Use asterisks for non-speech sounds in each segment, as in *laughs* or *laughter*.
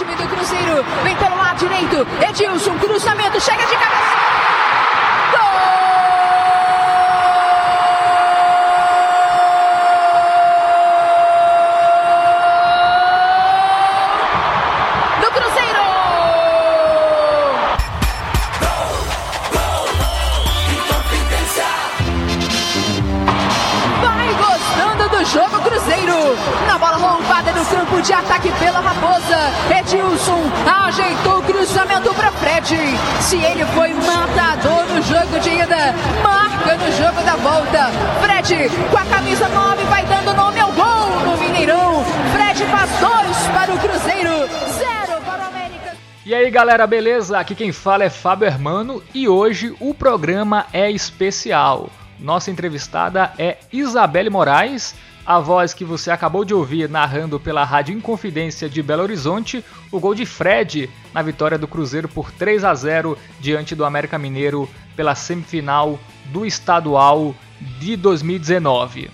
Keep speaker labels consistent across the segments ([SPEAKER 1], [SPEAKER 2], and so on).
[SPEAKER 1] time do Cruzeiro. Vem pelo lado direito. Edilson, cruzamento, chega de cabeça. Fred. Se ele foi matador no jogo de ida, marca no jogo da volta. Fred com a camisa 9 vai dando nome ao gol no Mineirão. Fred faz dois para o Cruzeiro, zero para o América.
[SPEAKER 2] E aí galera, beleza? Aqui quem fala é Fábio Hermano e hoje o programa é especial. Nossa entrevistada é Isabelle Moraes a voz que você acabou de ouvir narrando pela Rádio Inconfidência de Belo Horizonte o gol de Fred na vitória do Cruzeiro por 3 a 0 diante do América Mineiro pela semifinal do estadual de 2019.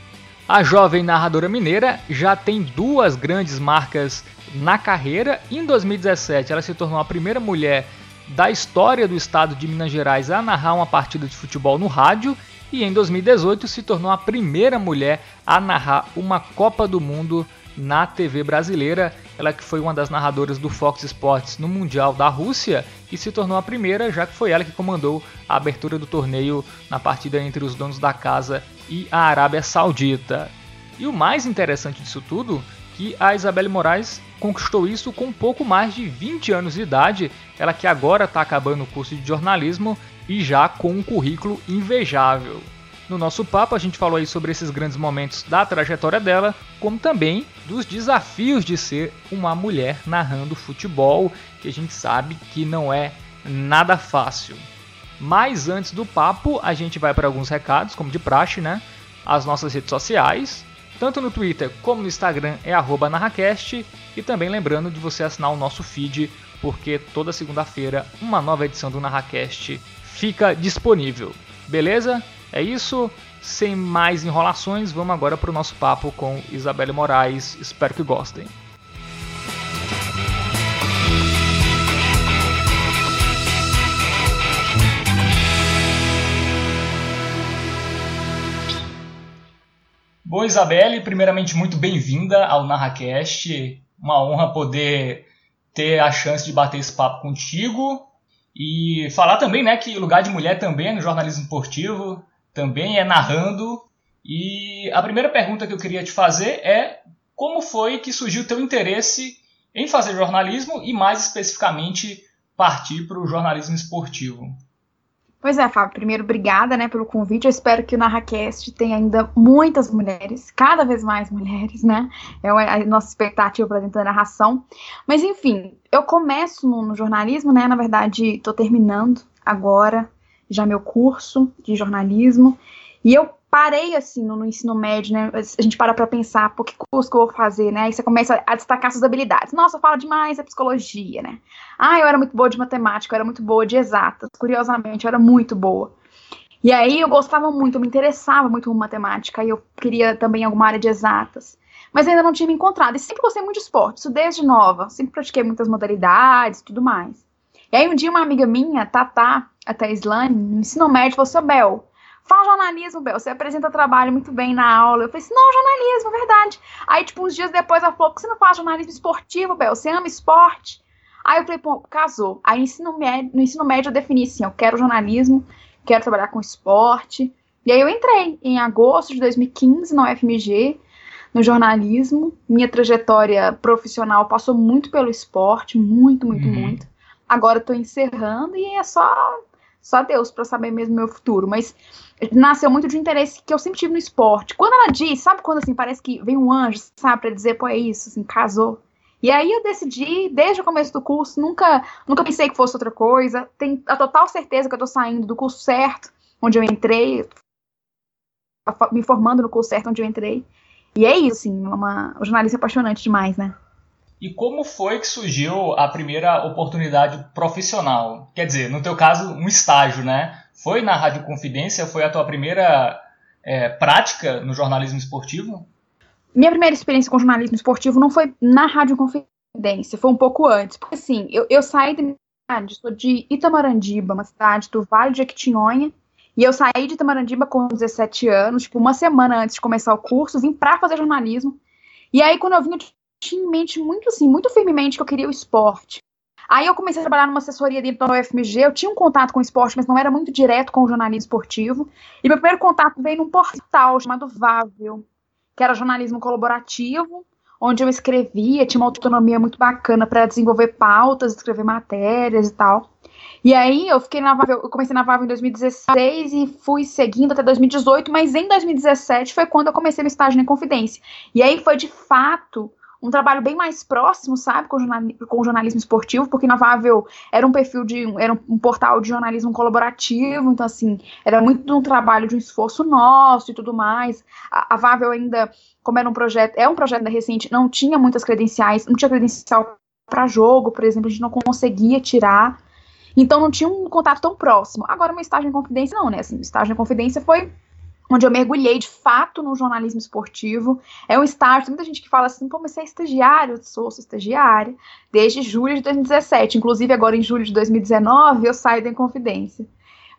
[SPEAKER 2] A jovem narradora mineira já tem duas grandes marcas na carreira. Em 2017, ela se tornou a primeira mulher da história do estado de Minas Gerais a narrar uma partida de futebol no rádio e em 2018 se tornou a primeira mulher a narrar uma Copa do Mundo na TV brasileira. Ela que foi uma das narradoras do Fox Sports no Mundial da Rússia e se tornou a primeira, já que foi ela que comandou a abertura do torneio na partida entre os donos da casa e a Arábia Saudita. E o mais interessante disso tudo, que a Isabelle Moraes conquistou isso com pouco mais de 20 anos de idade, ela que agora está acabando o curso de jornalismo e já com um currículo invejável. No nosso papo, a gente falou aí sobre esses grandes momentos da trajetória dela, como também dos desafios de ser uma mulher narrando futebol, que a gente sabe que não é nada fácil. Mas antes do papo, a gente vai para alguns recados, como de praxe, né? As nossas redes sociais, tanto no Twitter como no Instagram é narracast, e também lembrando de você assinar o nosso feed, porque toda segunda-feira uma nova edição do Narracast fica disponível. Beleza? É isso. Sem mais enrolações, vamos agora para o nosso papo com Isabelle Moraes. Espero que gostem. Bom, Isabelle, primeiramente muito bem-vinda ao NarraCast. Uma honra poder ter a chance de bater esse papo contigo. E falar também, né, que lugar de mulher também é no jornalismo esportivo, também é narrando. E a primeira pergunta que eu queria te fazer é como foi que surgiu o teu interesse em fazer jornalismo e mais especificamente partir para o jornalismo esportivo?
[SPEAKER 3] Pois é, Fábio, primeiro, obrigada né, pelo convite. Eu espero que o NarraCast tenha ainda muitas mulheres, cada vez mais mulheres, né? É a nossa expectativa para dentro da narração. Mas, enfim, eu começo no, no jornalismo, né? Na verdade, estou terminando agora já meu curso de jornalismo. E eu parei assim no, no, ensino médio, né? A gente para para pensar, por que curso que eu vou fazer, né? Aí você começa a destacar suas habilidades. Nossa, fala demais a psicologia, né? Ah, eu era muito boa de matemática, eu era muito boa de exatas. Curiosamente, eu era muito boa. E aí eu gostava muito, eu me interessava muito por matemática, e eu queria também alguma área de exatas. Mas ainda não tinha me encontrado. E sempre gostei muito de esporte, isso desde nova. Sempre pratiquei muitas modalidades e tudo mais. E aí um dia uma amiga minha, Tatá, até Slane, no ensino médio, falou assim, Bel, Fala jornalismo, Bel. Você apresenta trabalho muito bem na aula. Eu falei assim, não, jornalismo, verdade. Aí, tipo, uns dias depois, ela falou, por que você não faz jornalismo esportivo, Bel? Você ama esporte? Aí eu falei, pô, casou. Aí ensino médio, no ensino médio eu defini assim, eu quero jornalismo, quero trabalhar com esporte. E aí eu entrei em agosto de 2015 na UFMG, no jornalismo. Minha trajetória profissional passou muito pelo esporte, muito, muito, uhum. muito. Agora tô encerrando e é só só Deus para saber mesmo meu futuro, mas nasceu muito de um interesse que eu sempre tive no esporte. Quando ela diz, sabe quando assim, parece que vem um anjo, sabe, para dizer, pô, é isso, assim, casou. E aí eu decidi, desde o começo do curso, nunca, nunca pensei que fosse outra coisa. Tenho a total certeza que eu tô saindo do curso certo, onde eu entrei, me formando no curso certo onde eu entrei. E é isso, assim, uma, uma jornalista apaixonante demais, né?
[SPEAKER 2] E como foi que surgiu a primeira oportunidade profissional? Quer dizer, no teu caso, um estágio, né? Foi na Rádio Confidência? Foi a tua primeira é, prática no jornalismo esportivo?
[SPEAKER 3] Minha primeira experiência com jornalismo esportivo não foi na Rádio Confidência, foi um pouco antes. Porque assim, eu, eu saí cidade, sou de Itamarandiba, uma cidade do Vale de Equitinhonha, e eu saí de Itamarandiba com 17 anos, tipo, uma semana antes de começar o curso, vim pra fazer jornalismo. E aí, quando eu vim, eu tinha em mente muito assim, muito firmemente que eu queria o esporte. Aí eu comecei a trabalhar numa assessoria dentro da UFMG, eu tinha um contato com o esporte, mas não era muito direto com o jornalismo esportivo. E meu primeiro contato veio num portal chamado Vável, que era jornalismo colaborativo, onde eu escrevia, tinha uma autonomia muito bacana para desenvolver pautas, escrever matérias e tal. E aí eu fiquei na Vável, eu comecei na Vável em 2016 e fui seguindo até 2018, mas em 2017 foi quando eu comecei meu estágio na Confidência. E aí foi de fato um trabalho bem mais próximo, sabe, com, jornal, com jornalismo esportivo, porque na Vável era um perfil de, era um, portal de jornalismo colaborativo, então assim, era muito um trabalho de um esforço nosso e tudo mais. A, a Vável ainda, como era um projeto, é um projeto da recente, não tinha muitas credenciais, não tinha credencial para jogo, por exemplo, a gente não conseguia tirar, então não tinha um contato tão próximo. Agora, uma estágio em confidência, não, né? Assim, estágio em confidência foi onde eu mergulhei de fato no jornalismo esportivo. É um estágio, tem muita gente que fala assim, pô, mas você é estagiário? Eu sou, sou estagiária, desde julho de 2017. Inclusive, agora em julho de 2019, eu saio da Inconfidência.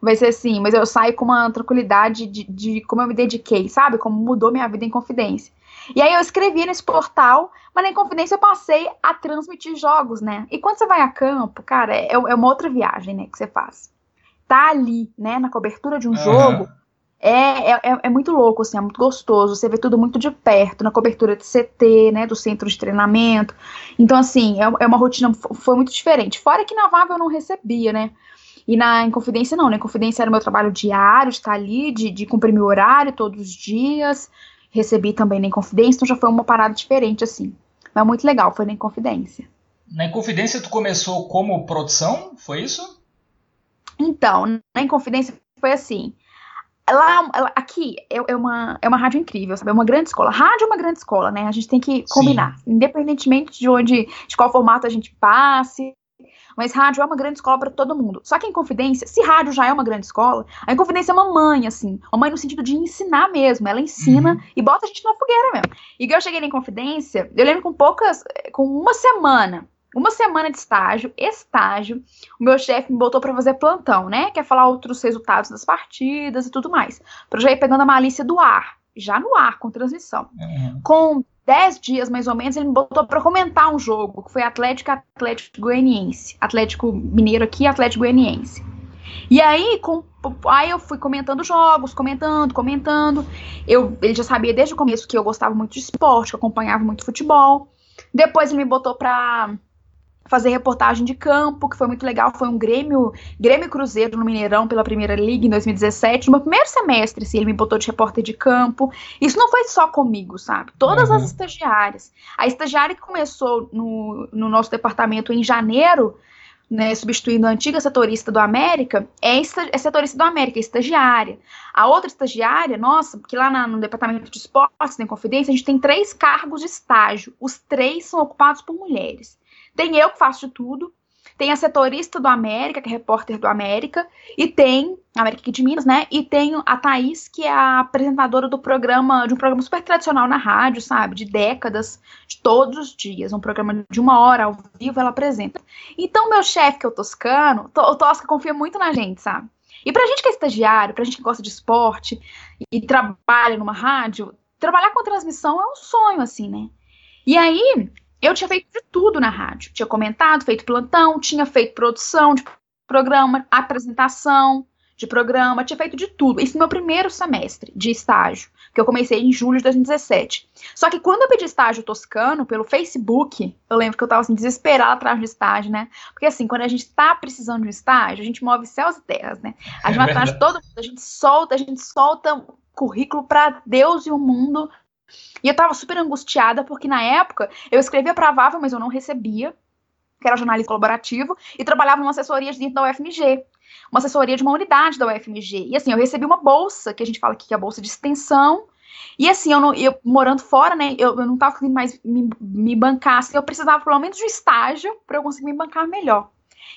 [SPEAKER 3] Vai ser assim, mas eu saio com uma tranquilidade de, de como eu me dediquei, sabe? Como mudou minha vida em Confidência. E aí eu escrevi nesse portal, mas na Inconfidência eu passei a transmitir jogos, né? E quando você vai a campo, cara, é, é uma outra viagem, né, que você faz. Tá ali, né, na cobertura de um uhum. jogo, é, é, é, muito louco, assim, é muito gostoso. Você vê tudo muito de perto, na cobertura de CT, né, do centro de treinamento. Então, assim, é, é uma rotina, foi muito diferente. Fora que na Vaga eu não recebia, né? E na Inconfidência não, na Inconfidência era o meu trabalho diário, estar ali, de, de cumprir meu horário todos os dias. Recebi também na Inconfidência, então já foi uma parada diferente, assim. Mas muito legal, foi na Inconfidência.
[SPEAKER 2] Na Inconfidência tu começou como produção, foi isso?
[SPEAKER 3] Então, na Inconfidência foi assim ela, ela, aqui é, é, uma, é uma rádio incrível, sabe? É uma grande escola. Rádio é uma grande escola, né? A gente tem que combinar. Sim. Independentemente de onde, de qual formato a gente passe. Mas rádio é uma grande escola para todo mundo. Só que em Confidência, se rádio já é uma grande escola, a Confidência é uma mãe, assim. Uma mãe no sentido de ensinar mesmo. Ela ensina uhum. e bota a gente na fogueira mesmo. E que eu cheguei na Confidência, eu lembro com poucas, com uma semana uma semana de estágio, estágio, o meu chefe me botou para fazer plantão, né? Quer falar outros resultados das partidas e tudo mais. Para já ir pegando a malícia do ar, já no ar, com transmissão. Uhum. Com 10 dias, mais ou menos, ele me botou para comentar um jogo, que foi Atlético Atlético Goianiense. Atlético Mineiro aqui Atlético Goianiense. E aí, com, aí eu fui comentando jogos, comentando, comentando. Eu, ele já sabia desde o começo que eu gostava muito de esporte, que eu acompanhava muito futebol. Depois ele me botou para fazer reportagem de campo, que foi muito legal. Foi um Grêmio, Grêmio Cruzeiro no Mineirão pela Primeira Liga em 2017. No meu primeiro semestre, assim, ele me botou de repórter de campo. Isso não foi só comigo, sabe? Todas uhum. as estagiárias. A estagiária que começou no, no nosso departamento em janeiro, né, substituindo a antiga setorista do América, é, é setorista do América, é estagiária. A outra estagiária, nossa, que lá na, no departamento de esportes, na Confidência, a gente tem três cargos de estágio. Os três são ocupados por mulheres. Tem eu que faço de tudo, tem a setorista do América, que é repórter do América, e tem, América aqui de Minas, né? E tem a Thaís, que é a apresentadora do programa, de um programa super tradicional na rádio, sabe? De décadas, de todos os dias. Um programa de uma hora ao vivo, ela apresenta. Então, meu chefe, que é o Toscano, o Tosca confia muito na gente, sabe? E pra gente que é estagiário, pra gente que gosta de esporte e, e trabalha numa rádio, trabalhar com transmissão é um sonho, assim, né? E aí, eu tinha feito de tudo na rádio. Tinha comentado, feito plantão, tinha feito produção de programa, apresentação de programa, tinha feito de tudo. Isso no meu primeiro semestre de estágio, que eu comecei em julho de 2017. Só que quando eu pedi estágio toscano pelo Facebook, eu lembro que eu tava assim, desesperada atrás de estágio, né? Porque assim, quando a gente tá precisando de um estágio, a gente move céus e terras, né? A gente vai atrás de todo mundo, a gente solta, a gente solta currículo para Deus e o mundo e eu tava super angustiada, porque na época eu escrevia pra Vava, mas eu não recebia, que era jornalista colaborativo, e trabalhava numa assessoria dentro da UFMG. Uma assessoria de uma unidade da UFMG. E assim, eu recebi uma bolsa, que a gente fala aqui que é a bolsa de extensão. E assim, eu, não, eu morando fora, né, eu, eu não tava conseguindo mais me, me bancar, assim, eu precisava pelo menos de um estágio para eu conseguir me bancar melhor.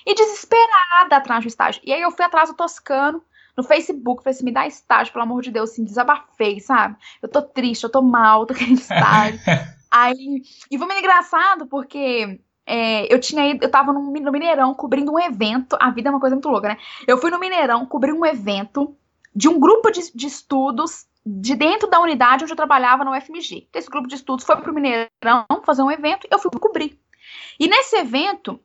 [SPEAKER 3] E desesperada atrás do estágio. E aí eu fui atrás do Toscano, no Facebook, falei assim, me dá estágio, pelo amor de Deus, assim, desabafei, sabe? Eu tô triste, eu tô mal, tô querendo estágio. *laughs* Aí, e foi meio engraçado porque é, eu tinha ido, eu tava no, no Mineirão cobrindo um evento. A vida é uma coisa muito louca, né? Eu fui no Mineirão cobrir um evento de um grupo de, de estudos de dentro da unidade onde eu trabalhava no UFMG. Esse grupo de estudos foi pro Mineirão fazer um evento e eu fui cobrir. E nesse evento,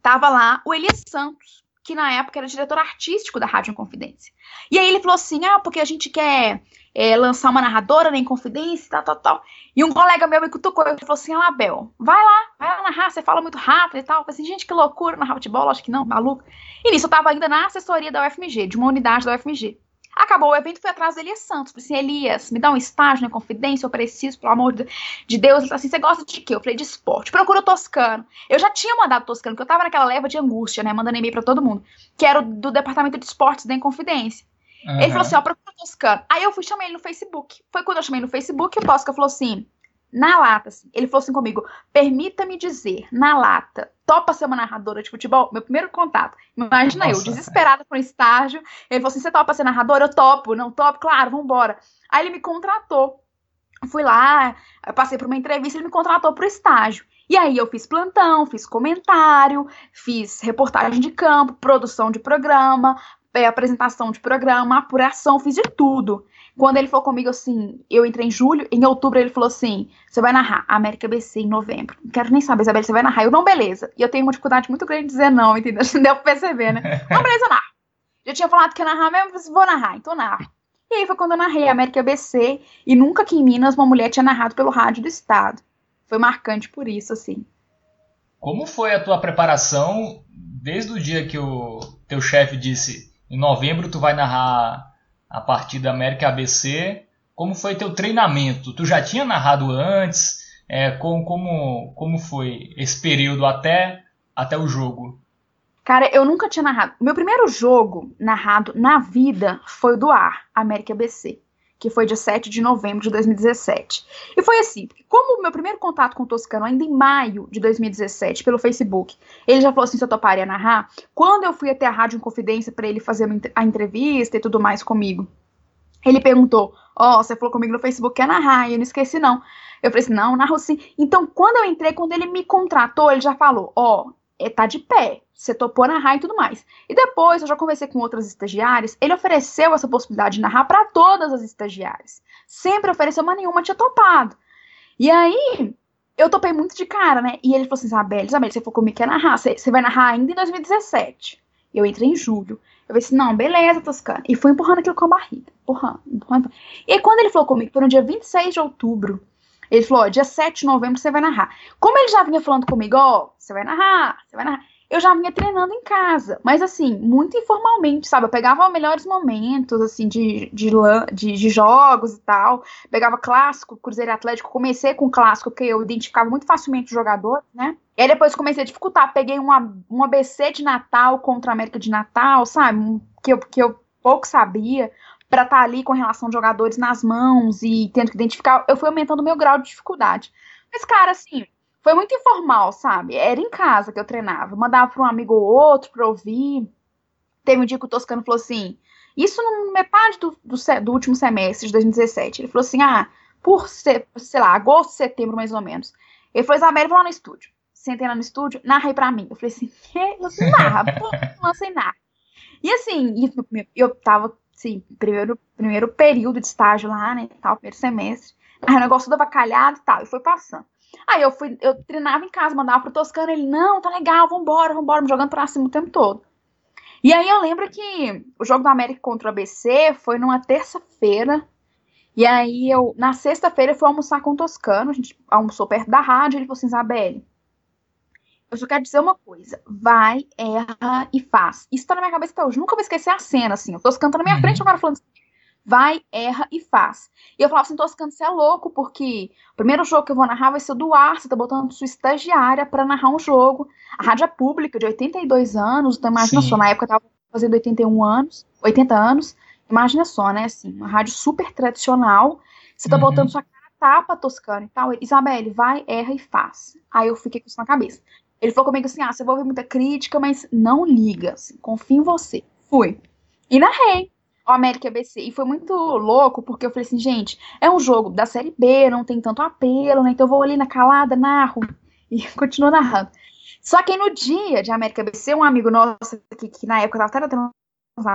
[SPEAKER 3] tava lá o Elias Santos, que na época era diretor artístico da Rádio Inconfidência. E aí ele falou assim: ah, porque a gente quer é, lançar uma narradora na Inconfidência, tal, tal, tal. E um colega meu me cutucou e falou assim: Alabel, vai lá, vai lá narrar, você fala muito rápido e tal. Eu falei assim, gente, que loucura narrar futebol, acho que não, maluco. E nisso eu tava ainda na assessoria da UFMG, de uma unidade da UFMG. Acabou o evento, fui atrás do Elias Santos. Falei assim, Elias, me dá um estágio na Confidência, eu preciso, pelo amor de Deus. Ele assim, você gosta de quê? Eu falei, de esporte. Procura o Toscano. Eu já tinha mandado o Toscano, porque eu tava naquela leva de angústia, né, mandando e-mail pra todo mundo, que era do departamento de esportes da Inconfidência. Uhum. Ele falou assim, ó, procura o Toscano. Aí eu fui chamar ele no Facebook. Foi quando eu chamei no Facebook, o Tosca falou assim, na lata, assim, ele falou assim comigo: permita-me dizer, na lata, topa ser uma narradora de futebol? Meu primeiro contato. Imagina Nossa. eu, desesperada por um estágio. Ele falou assim: você topa ser narradora? Eu topo, não topo, claro, vambora. Aí ele me contratou. Fui lá, passei por uma entrevista, ele me contratou para o estágio. E aí eu fiz plantão, fiz comentário, fiz reportagem de campo, produção de programa, é, apresentação de programa, apuração, fiz de tudo. Quando ele falou comigo assim, eu entrei em julho, em outubro ele falou assim: você vai narrar América BC em novembro. Não quero nem saber, Isabel, você vai narrar. Eu não, beleza. E eu tenho uma dificuldade muito grande de dizer não, entendeu? *laughs* Não deu pra perceber, né? *laughs* Não, beleza, eu narro. Já tinha falado que ia narrar mesmo, vou narrar, então narro. E aí foi quando eu narrei América BC, e nunca aqui em Minas uma mulher tinha narrado pelo rádio do estado. Foi marcante por isso, assim.
[SPEAKER 2] Como foi a tua preparação desde o dia que o teu chefe disse em novembro tu vai narrar a partir da América ABC. Como foi teu treinamento? Tu já tinha narrado antes? É, como, como, como foi esse período até, até o jogo?
[SPEAKER 3] Cara, eu nunca tinha narrado. Meu primeiro jogo narrado na vida foi o do ar, América ABC, que foi dia 7 de novembro de 2017. E foi assim, como o meu primeiro contato com o Toscano, ainda em maio de 2017, pelo Facebook, ele já falou assim se eu toparia narrar. Quando eu fui até a Rádio Confidência para ele fazer a entrevista e tudo mais comigo, ele perguntou: Ó, oh, você falou comigo no Facebook é narrar, e eu não esqueci, não. Eu falei assim: não, narro sim. Então, quando eu entrei, quando ele me contratou, ele já falou: Ó, oh, tá de pé, você topou narrar e tudo mais. E depois, eu já conversei com outras estagiárias, ele ofereceu essa possibilidade de narrar para todas as estagiárias. Sempre ofereceu, mas nenhuma tinha topado. E aí, eu topei muito de cara, né? E ele falou assim: Isabelle, Isabelle, você for comigo quer narrar, você, você vai narrar ainda em 2017. Eu entrei em julho. Eu falei assim: não, beleza, Toscana. E fui empurrando aquilo com a barriga. Empurrando, empurrando. E quando ele falou comigo, foi no dia 26 de outubro. Ele falou: ó, dia 7 de novembro você vai narrar. Como ele já vinha falando comigo, ó, você vai narrar, você vai narrar eu já vinha treinando em casa, mas assim, muito informalmente, sabe? Eu pegava melhores momentos, assim, de, de, de, de jogos e tal, pegava clássico, Cruzeiro Atlético, comecei com clássico, porque eu identificava muito facilmente os jogadores, né? E aí depois comecei a dificultar, peguei uma, um ABC de Natal contra a América de Natal, sabe? Que eu, que eu pouco sabia, para estar tá ali com relação de jogadores nas mãos e tendo que identificar, eu fui aumentando o meu grau de dificuldade. Mas, cara, assim, foi muito informal, sabe? Era em casa que eu treinava. mandava para um amigo ou outro para ouvir. Teve um dia que o Toscano falou assim: Isso na metade do, do, do, último semestre de 2017. Ele falou assim: Ah, por, sei lá, agosto, setembro mais ou menos. Ele falou: Isabel, vou lá no estúdio. Sentei lá no estúdio, narrei pra mim. Eu falei assim? Você narra? Pô, não sei narrar. E assim, eu tava, assim, primeiro, primeiro período de estágio lá, né? Tal, primeiro semestre. Aí o negócio tudo avacalhado e tal. E foi passando. Aí eu fui, eu treinava em casa, mandava pro Toscano, ele, não, tá legal, vambora, vambora, me jogando pra cima o tempo todo. E aí eu lembro que o jogo do América contra o ABC foi numa terça-feira. E aí eu, na sexta-feira, fui almoçar com o Toscano, a gente almoçou perto da rádio, ele falou assim, Isabelle, eu só quero dizer uma coisa, vai, erra e faz. Isso tá na minha cabeça até hoje, nunca vou esquecer a cena, assim, o Toscano tá na minha uhum. frente, o cara falando assim, vai, erra e faz. E eu falava assim, Toscano, você é louco, porque o primeiro jogo que eu vou narrar vai ser do ar, você tá botando sua estagiária para narrar um jogo. A rádio é pública, de 82 anos, então imagina Sim. só, na época eu tava fazendo 81 anos, 80 anos, imagina só, né, assim, uma rádio super tradicional, você tá uhum. botando sua cara tapa, Toscano, e tal. Isabelle, vai, erra e faz. Aí eu fiquei com isso na cabeça. Ele falou comigo assim, ah, você vai ouvir muita crítica, mas não liga, assim, confia em você. Fui. E narrei o América ABC. E foi muito louco, porque eu falei assim, gente, é um jogo da Série B, não tem tanto apelo, né? Então eu vou ali na calada, narro e *laughs* continuo narrando. Só que aí no dia de América BC, um amigo nosso, que, que na época tava até na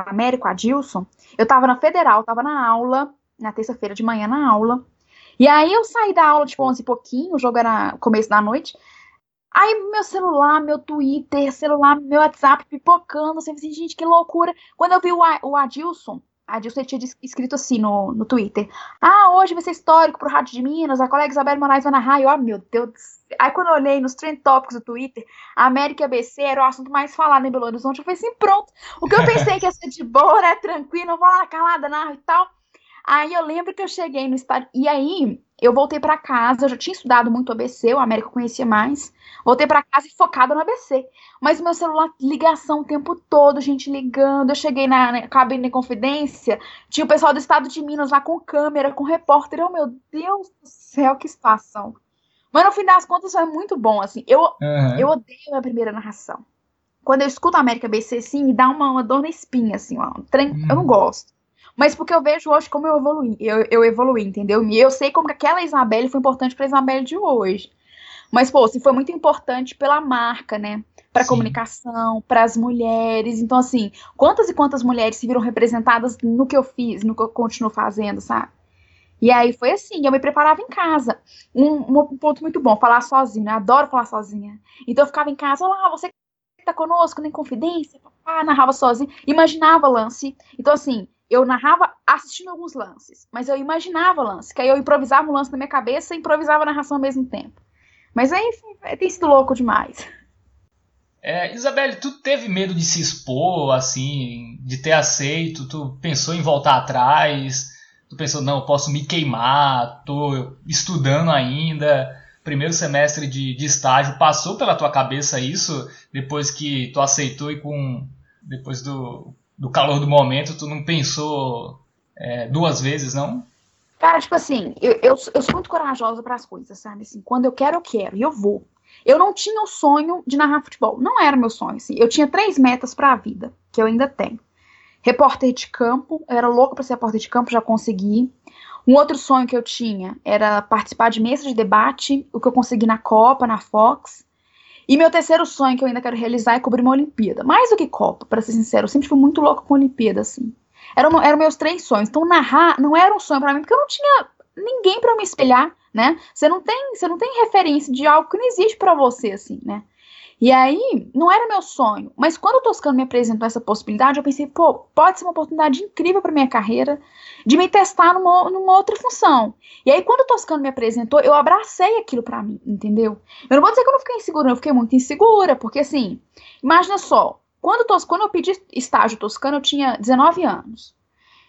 [SPEAKER 3] América, Adilson, eu tava na Federal, tava na aula, na terça-feira de manhã na aula. E aí eu saí da aula, tipo, 11 e pouquinho, o jogo era começo da noite. Aí meu celular, meu Twitter, celular, meu WhatsApp pipocando, assim, assim gente, que loucura. Quando eu vi o, o Adilson, a Dilson tinha escrito assim no, no Twitter. Ah, hoje vai ser histórico pro Rádio de Minas, a colega Isabel Moraes vai narrar. E, ó, oh, meu Deus. Aí quando eu olhei nos trend topics do Twitter, a América ABC era o assunto mais falado em Belo Horizonte. Eu falei assim, pronto. O que eu pensei que ia ser de boa, né, tranquilo, não vou lá calada, narro e tal. Aí eu lembro que eu cheguei no estádio. E aí eu voltei para casa, eu já tinha estudado muito ABC, o América conhecia mais. Voltei para casa e focada no ABC. Mas meu celular, ligação o tempo todo, gente ligando. Eu cheguei na, na cabine de confidência, tinha o pessoal do estado de Minas lá com câmera, com repórter. Oh, meu Deus do céu, que situação. Mas no fim das contas foi muito bom, assim. Eu, uhum. eu odeio a primeira narração. Quando eu escuto a América BC, assim, me dá uma, uma dor na espinha, assim, ó. Trem, uhum. Eu não gosto. Mas porque eu vejo hoje como eu evolui, eu, eu evolui, entendeu? E eu sei como que aquela Isabelle foi importante pra Isabelle de hoje. Mas, pô, se foi muito importante pela marca, né? Pra comunicação, para as mulheres. Então, assim, quantas e quantas mulheres se viram representadas no que eu fiz, no que eu continuo fazendo, sabe? E aí foi assim, eu me preparava em casa. Um, um ponto muito bom, falar sozinha. Eu adoro falar sozinha. Então eu ficava em casa, olá, você que tá conosco, nem confidência, papá, narrava sozinha, imaginava lance. Então, assim, eu narrava assistindo alguns lances, mas eu imaginava lance, que aí eu improvisava um lance na minha cabeça e improvisava a narração ao mesmo tempo. Mas aí enfim, tem sido louco demais.
[SPEAKER 2] É, Isabelle, tu teve medo de se expor, assim, de ter aceito? Tu pensou em voltar atrás? Tu pensou, não, posso me queimar, tô estudando ainda, primeiro semestre de, de estágio, passou pela tua cabeça isso depois que tu aceitou e com depois do do calor do momento, tu não pensou é, duas vezes, não?
[SPEAKER 3] Cara, tipo assim, eu, eu, eu sou muito corajosa para as coisas, sabe? Assim, quando eu quero, eu quero, e eu vou. Eu não tinha o sonho de narrar futebol, não era meu sonho. Assim. Eu tinha três metas para a vida, que eu ainda tenho. Repórter de campo, eu era louca para ser repórter de campo, já consegui. Um outro sonho que eu tinha era participar de mesa de debate, o que eu consegui na Copa, na Fox. E meu terceiro sonho que eu ainda quero realizar é cobrir uma Olimpíada. Mais do que Copa, para ser sincero. Eu sempre fui muito louca com Olimpíada, assim. Eram, eram meus três sonhos. Então, narrar não era um sonho para mim, porque eu não tinha ninguém para me espelhar, né? Você não tem, você não tem referência de algo que não existe para você, assim, né? E aí, não era meu sonho. Mas quando o Toscano me apresentou essa possibilidade, eu pensei, pô, pode ser uma oportunidade incrível para minha carreira de me testar numa, numa outra função. E aí, quando o Toscano me apresentou, eu abracei aquilo para mim, entendeu? Eu não vou dizer que eu não fiquei insegura, eu fiquei muito insegura, porque assim, imagina só, quando, tos, quando eu pedi estágio Toscano, eu tinha 19 anos.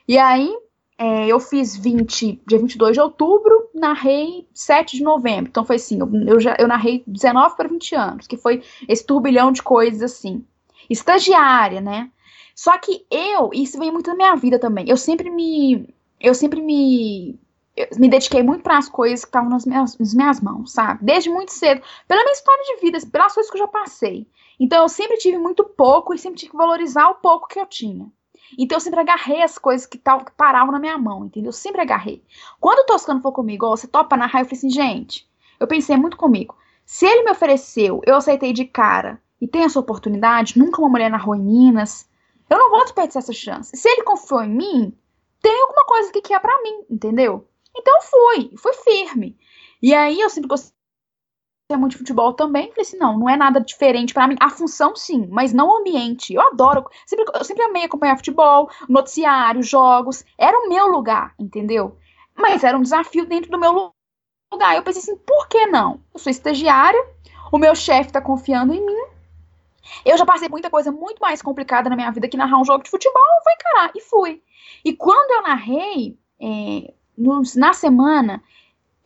[SPEAKER 3] E aí, é, eu fiz 20, dia 22 de outubro, narrei 7 de novembro. Então foi assim, eu, eu, já, eu narrei 19 para 20 anos, que foi esse turbilhão de coisas assim. Estagiária, né? Só que eu, isso vem muito na minha vida também. Eu sempre me. Eu sempre me. Eu me dediquei muito para as coisas que estavam nas minhas, nas minhas mãos, sabe? Desde muito cedo. Pela minha história de vida, pelas coisas que eu já passei. Então eu sempre tive muito pouco e sempre tive que valorizar o pouco que eu tinha. Então eu sempre agarrei as coisas que, tal, que paravam na minha mão, entendeu? Eu sempre agarrei. Quando o Toscano falou comigo, ó, você topa narrar, eu falei assim, gente, eu pensei muito comigo. Se ele me ofereceu, eu aceitei de cara e tem essa oportunidade, nunca uma mulher narrou em Minas, eu não vou desperdiçar essa chance. Se ele confiou em mim, tem alguma coisa que é para mim, entendeu? Então eu fui, fui firme. E aí eu sempre gostei é muito de futebol também. Falei assim, não, não é nada diferente para mim. A função, sim, mas não o ambiente. Eu adoro, sempre, eu sempre amei acompanhar futebol, noticiário, jogos. Era o meu lugar, entendeu? Mas era um desafio dentro do meu lugar. Eu pensei assim, por que não? Eu sou estagiária, o meu chefe tá confiando em mim. Eu já passei muita coisa muito mais complicada na minha vida que narrar um jogo de futebol. Vou encarar. E fui. E quando eu narrei, é, na semana,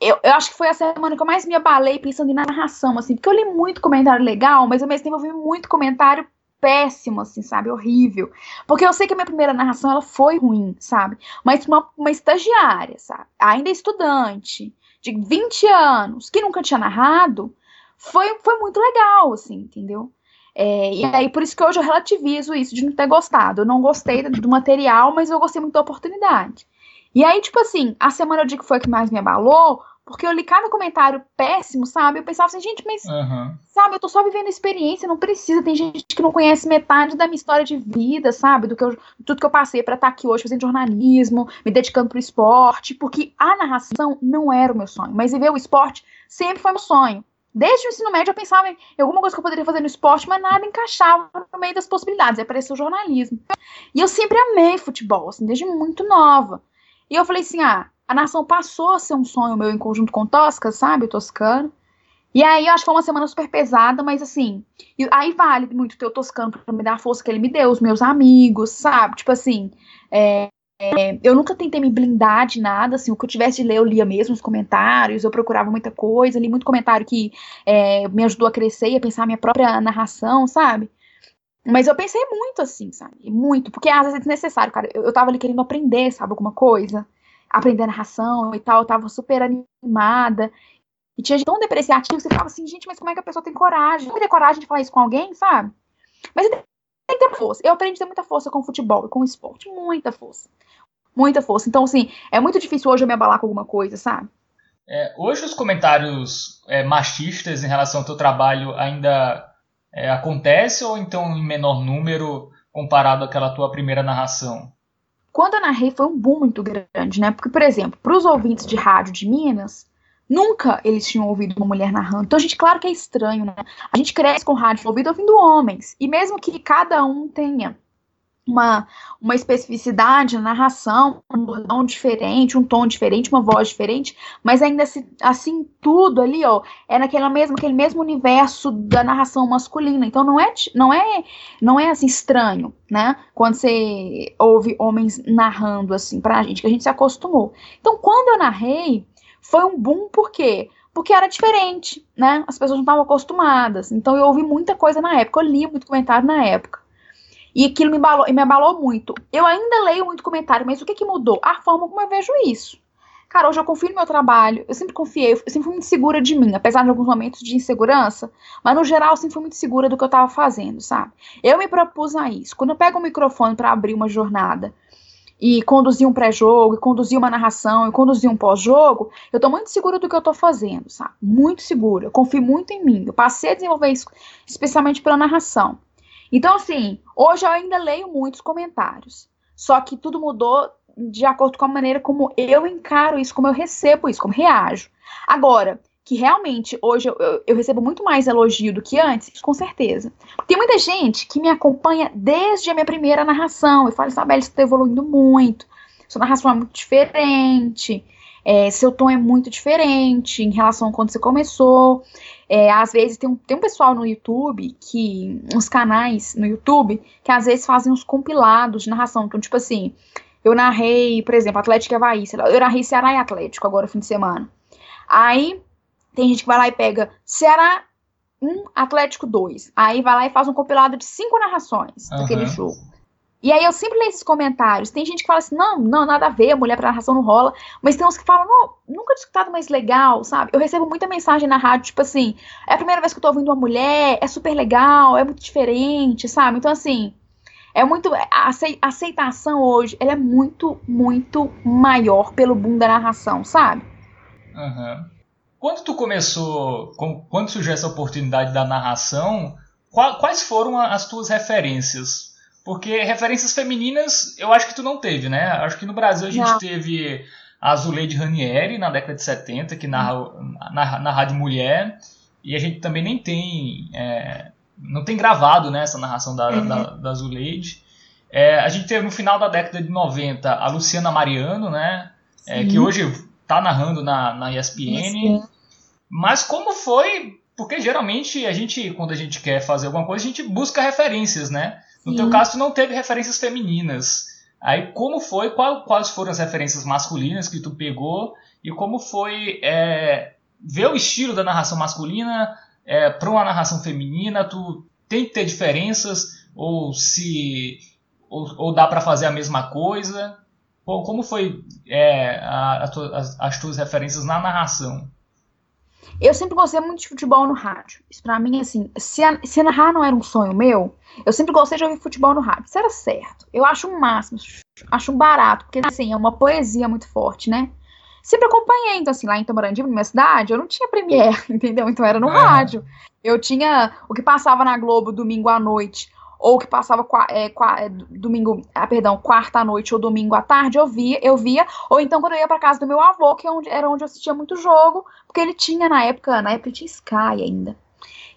[SPEAKER 3] eu, eu, acho que foi a semana que eu mais me abalei pensando em narração, assim, porque eu li muito comentário legal, mas ao mesmo tempo eu vi muito comentário péssimo, assim, sabe? Horrível. Porque eu sei que a minha primeira narração, ela foi ruim, sabe? Mas uma, uma estagiária, sabe? Ainda estudante, de 20 anos, que nunca tinha narrado, foi, foi muito legal, assim, entendeu? É, e aí, por isso que hoje eu relativizo isso de não ter gostado. Eu não gostei do material, mas eu gostei muito da oportunidade. E aí, tipo assim, a semana eu digo que foi a que mais me abalou, porque eu li cada comentário péssimo, sabe? Eu pensava assim, gente, mas, uhum. sabe, eu tô só vivendo experiência, não precisa. Tem gente que não conhece metade da minha história de vida, sabe? Do que eu, tudo que eu passei para estar tá aqui hoje fazendo jornalismo, me dedicando pro esporte, porque a narração não era o meu sonho, mas viver o esporte sempre foi meu sonho. Desde o ensino médio eu pensava em alguma coisa que eu poderia fazer no esporte, mas nada encaixava no meio das possibilidades. Aí apareceu o jornalismo. E eu sempre amei futebol, assim, desde muito nova. E eu falei assim: ah, a nação passou a ser um sonho meu em conjunto com Tosca, sabe? Toscano. E aí eu acho que foi uma semana super pesada, mas assim, aí vale muito ter o Toscano pra me dar a força que ele me deu, os meus amigos, sabe? Tipo assim, é, é, eu nunca tentei me blindar de nada, assim, o que eu tivesse de ler eu lia mesmo os comentários, eu procurava muita coisa, li muito comentário que é, me ajudou a crescer e a pensar a minha própria narração, sabe? Mas eu pensei muito assim, sabe? Muito, porque às vezes é desnecessário, cara. Eu, eu tava ali querendo aprender, sabe, alguma coisa, aprender narração e tal, eu tava super animada. E tinha tão depreciativo que você ficava assim, gente, mas como é que a pessoa tem coragem? Tem que ter coragem de falar isso com alguém, sabe? Mas tem que ter força. Eu aprendi a ter muita força com o futebol e com o esporte. Muita força. Muita força. Então, assim, é muito difícil hoje eu me abalar com alguma coisa, sabe?
[SPEAKER 2] É, hoje os comentários é, machistas em relação ao teu trabalho ainda é, acontece ou então em menor número comparado àquela tua primeira narração?
[SPEAKER 3] Quando eu narrei foi um boom muito grande, né? Porque, por exemplo, para os ouvintes de rádio de Minas, nunca eles tinham ouvido uma mulher narrando. Então, a gente, claro que é estranho, né? A gente cresce com rádio ouvido ouvindo homens. E mesmo que cada um tenha uma, uma especificidade na narração, um bordão diferente, um tom diferente, uma voz diferente, mas ainda assim, assim tudo ali, ó, é naquele mesmo, aquele mesmo universo da narração masculina. Então não é, não é, não é assim estranho, né? Quando você ouve homens narrando assim pra gente, que a gente se acostumou. Então quando eu narrei, foi um boom por quê? Porque era diferente, né? As pessoas não estavam acostumadas. Então eu ouvi muita coisa na época, eu li muito comentário na época. E aquilo me abalou, me abalou muito. Eu ainda leio muito comentário, mas o que, que mudou? A forma como eu vejo isso. Cara, hoje eu confio no meu trabalho, eu sempre confiei, eu sempre fui muito segura de mim, apesar de alguns momentos de insegurança, mas no geral eu sempre fui muito segura do que eu tava fazendo, sabe? Eu me propus a isso. Quando eu pego o microfone para abrir uma jornada e conduzir um pré-jogo, e conduzir uma narração, e conduzir um pós-jogo, eu tô muito segura do que eu tô fazendo, sabe? Muito segura. Eu confio muito em mim. Eu passei a desenvolver isso especialmente pela narração. Então, assim, hoje eu ainda leio muitos comentários. Só que tudo mudou de acordo com a maneira como eu encaro isso, como eu recebo isso, como reajo. Agora, que realmente hoje eu, eu, eu, recebo muito mais elogio do que antes, com certeza. Tem muita gente que me acompanha desde a minha primeira narração. Eu falo, Isabela, você está evoluindo muito. Sua narração é muito diferente. É, seu tom é muito diferente em relação a quando você começou. É, às vezes tem um, tem um pessoal no YouTube que. uns canais no YouTube que às vezes fazem uns compilados de narração. Então, tipo assim, eu narrei, por exemplo, Atlético e Havaí, sei lá, eu narrei Ceará e Atlético agora, fim de semana. Aí tem gente que vai lá e pega Ceará 1, Atlético 2. Aí vai lá e faz um compilado de cinco narrações uhum. daquele jogo. E aí eu sempre leio esses comentários. Tem gente que fala assim, não, não, nada a ver, a mulher pra narração não rola. Mas tem uns que falam, não, nunca discutado mais legal, sabe? Eu recebo muita mensagem na rádio, tipo assim, é a primeira vez que eu tô ouvindo uma mulher, é super legal, é muito diferente, sabe? Então, assim, é muito. A aceitação hoje, ela é muito, muito maior pelo boom da narração, sabe?
[SPEAKER 2] Uhum. Quando tu começou, quando surgiu essa oportunidade da narração, quais foram as tuas referências? Porque referências femininas eu acho que tu não teve, né? Acho que no Brasil a gente não. teve a Zuleide Ranieri na década de 70, que narra na, na Rádio Mulher, e a gente também nem tem. É, não tem gravado né, essa narração da, uhum. da, da Zuleide. É, a gente teve no final da década de 90 a Luciana Mariano, né? É, que hoje está narrando na, na ESPN. Mas como foi? Porque geralmente a gente, quando a gente quer fazer alguma coisa, a gente busca referências, né? No Sim. teu caso, tu não teve referências femininas. Aí, como foi? Qual, quais foram as referências masculinas que tu pegou? E como foi é, ver o estilo da narração masculina é, para uma narração feminina? Tu tem que ter diferenças? Ou se ou, ou dá para fazer a mesma coisa? Como foi é, a, a as tuas referências na narração?
[SPEAKER 3] Eu sempre gostei muito de futebol no rádio. Isso pra mim, assim, se, a, se narrar não era um sonho meu, eu sempre gostei de ouvir futebol no rádio. Isso era certo. Eu acho um máximo, acho um barato, porque, assim, é uma poesia muito forte, né? sempre acompanhei. Então, assim, lá em Tamarandi, na minha cidade, eu não tinha Premiere, *laughs* entendeu? Então era no ah. rádio. Eu tinha o que passava na Globo domingo à noite, ou que passava é, é, domingo, ah, perdão, quarta à noite ou domingo à tarde, eu via, eu via, ou então quando eu ia para casa do meu avô, que é era onde eu assistia muito jogo, porque ele tinha na época, na época tinha Sky ainda.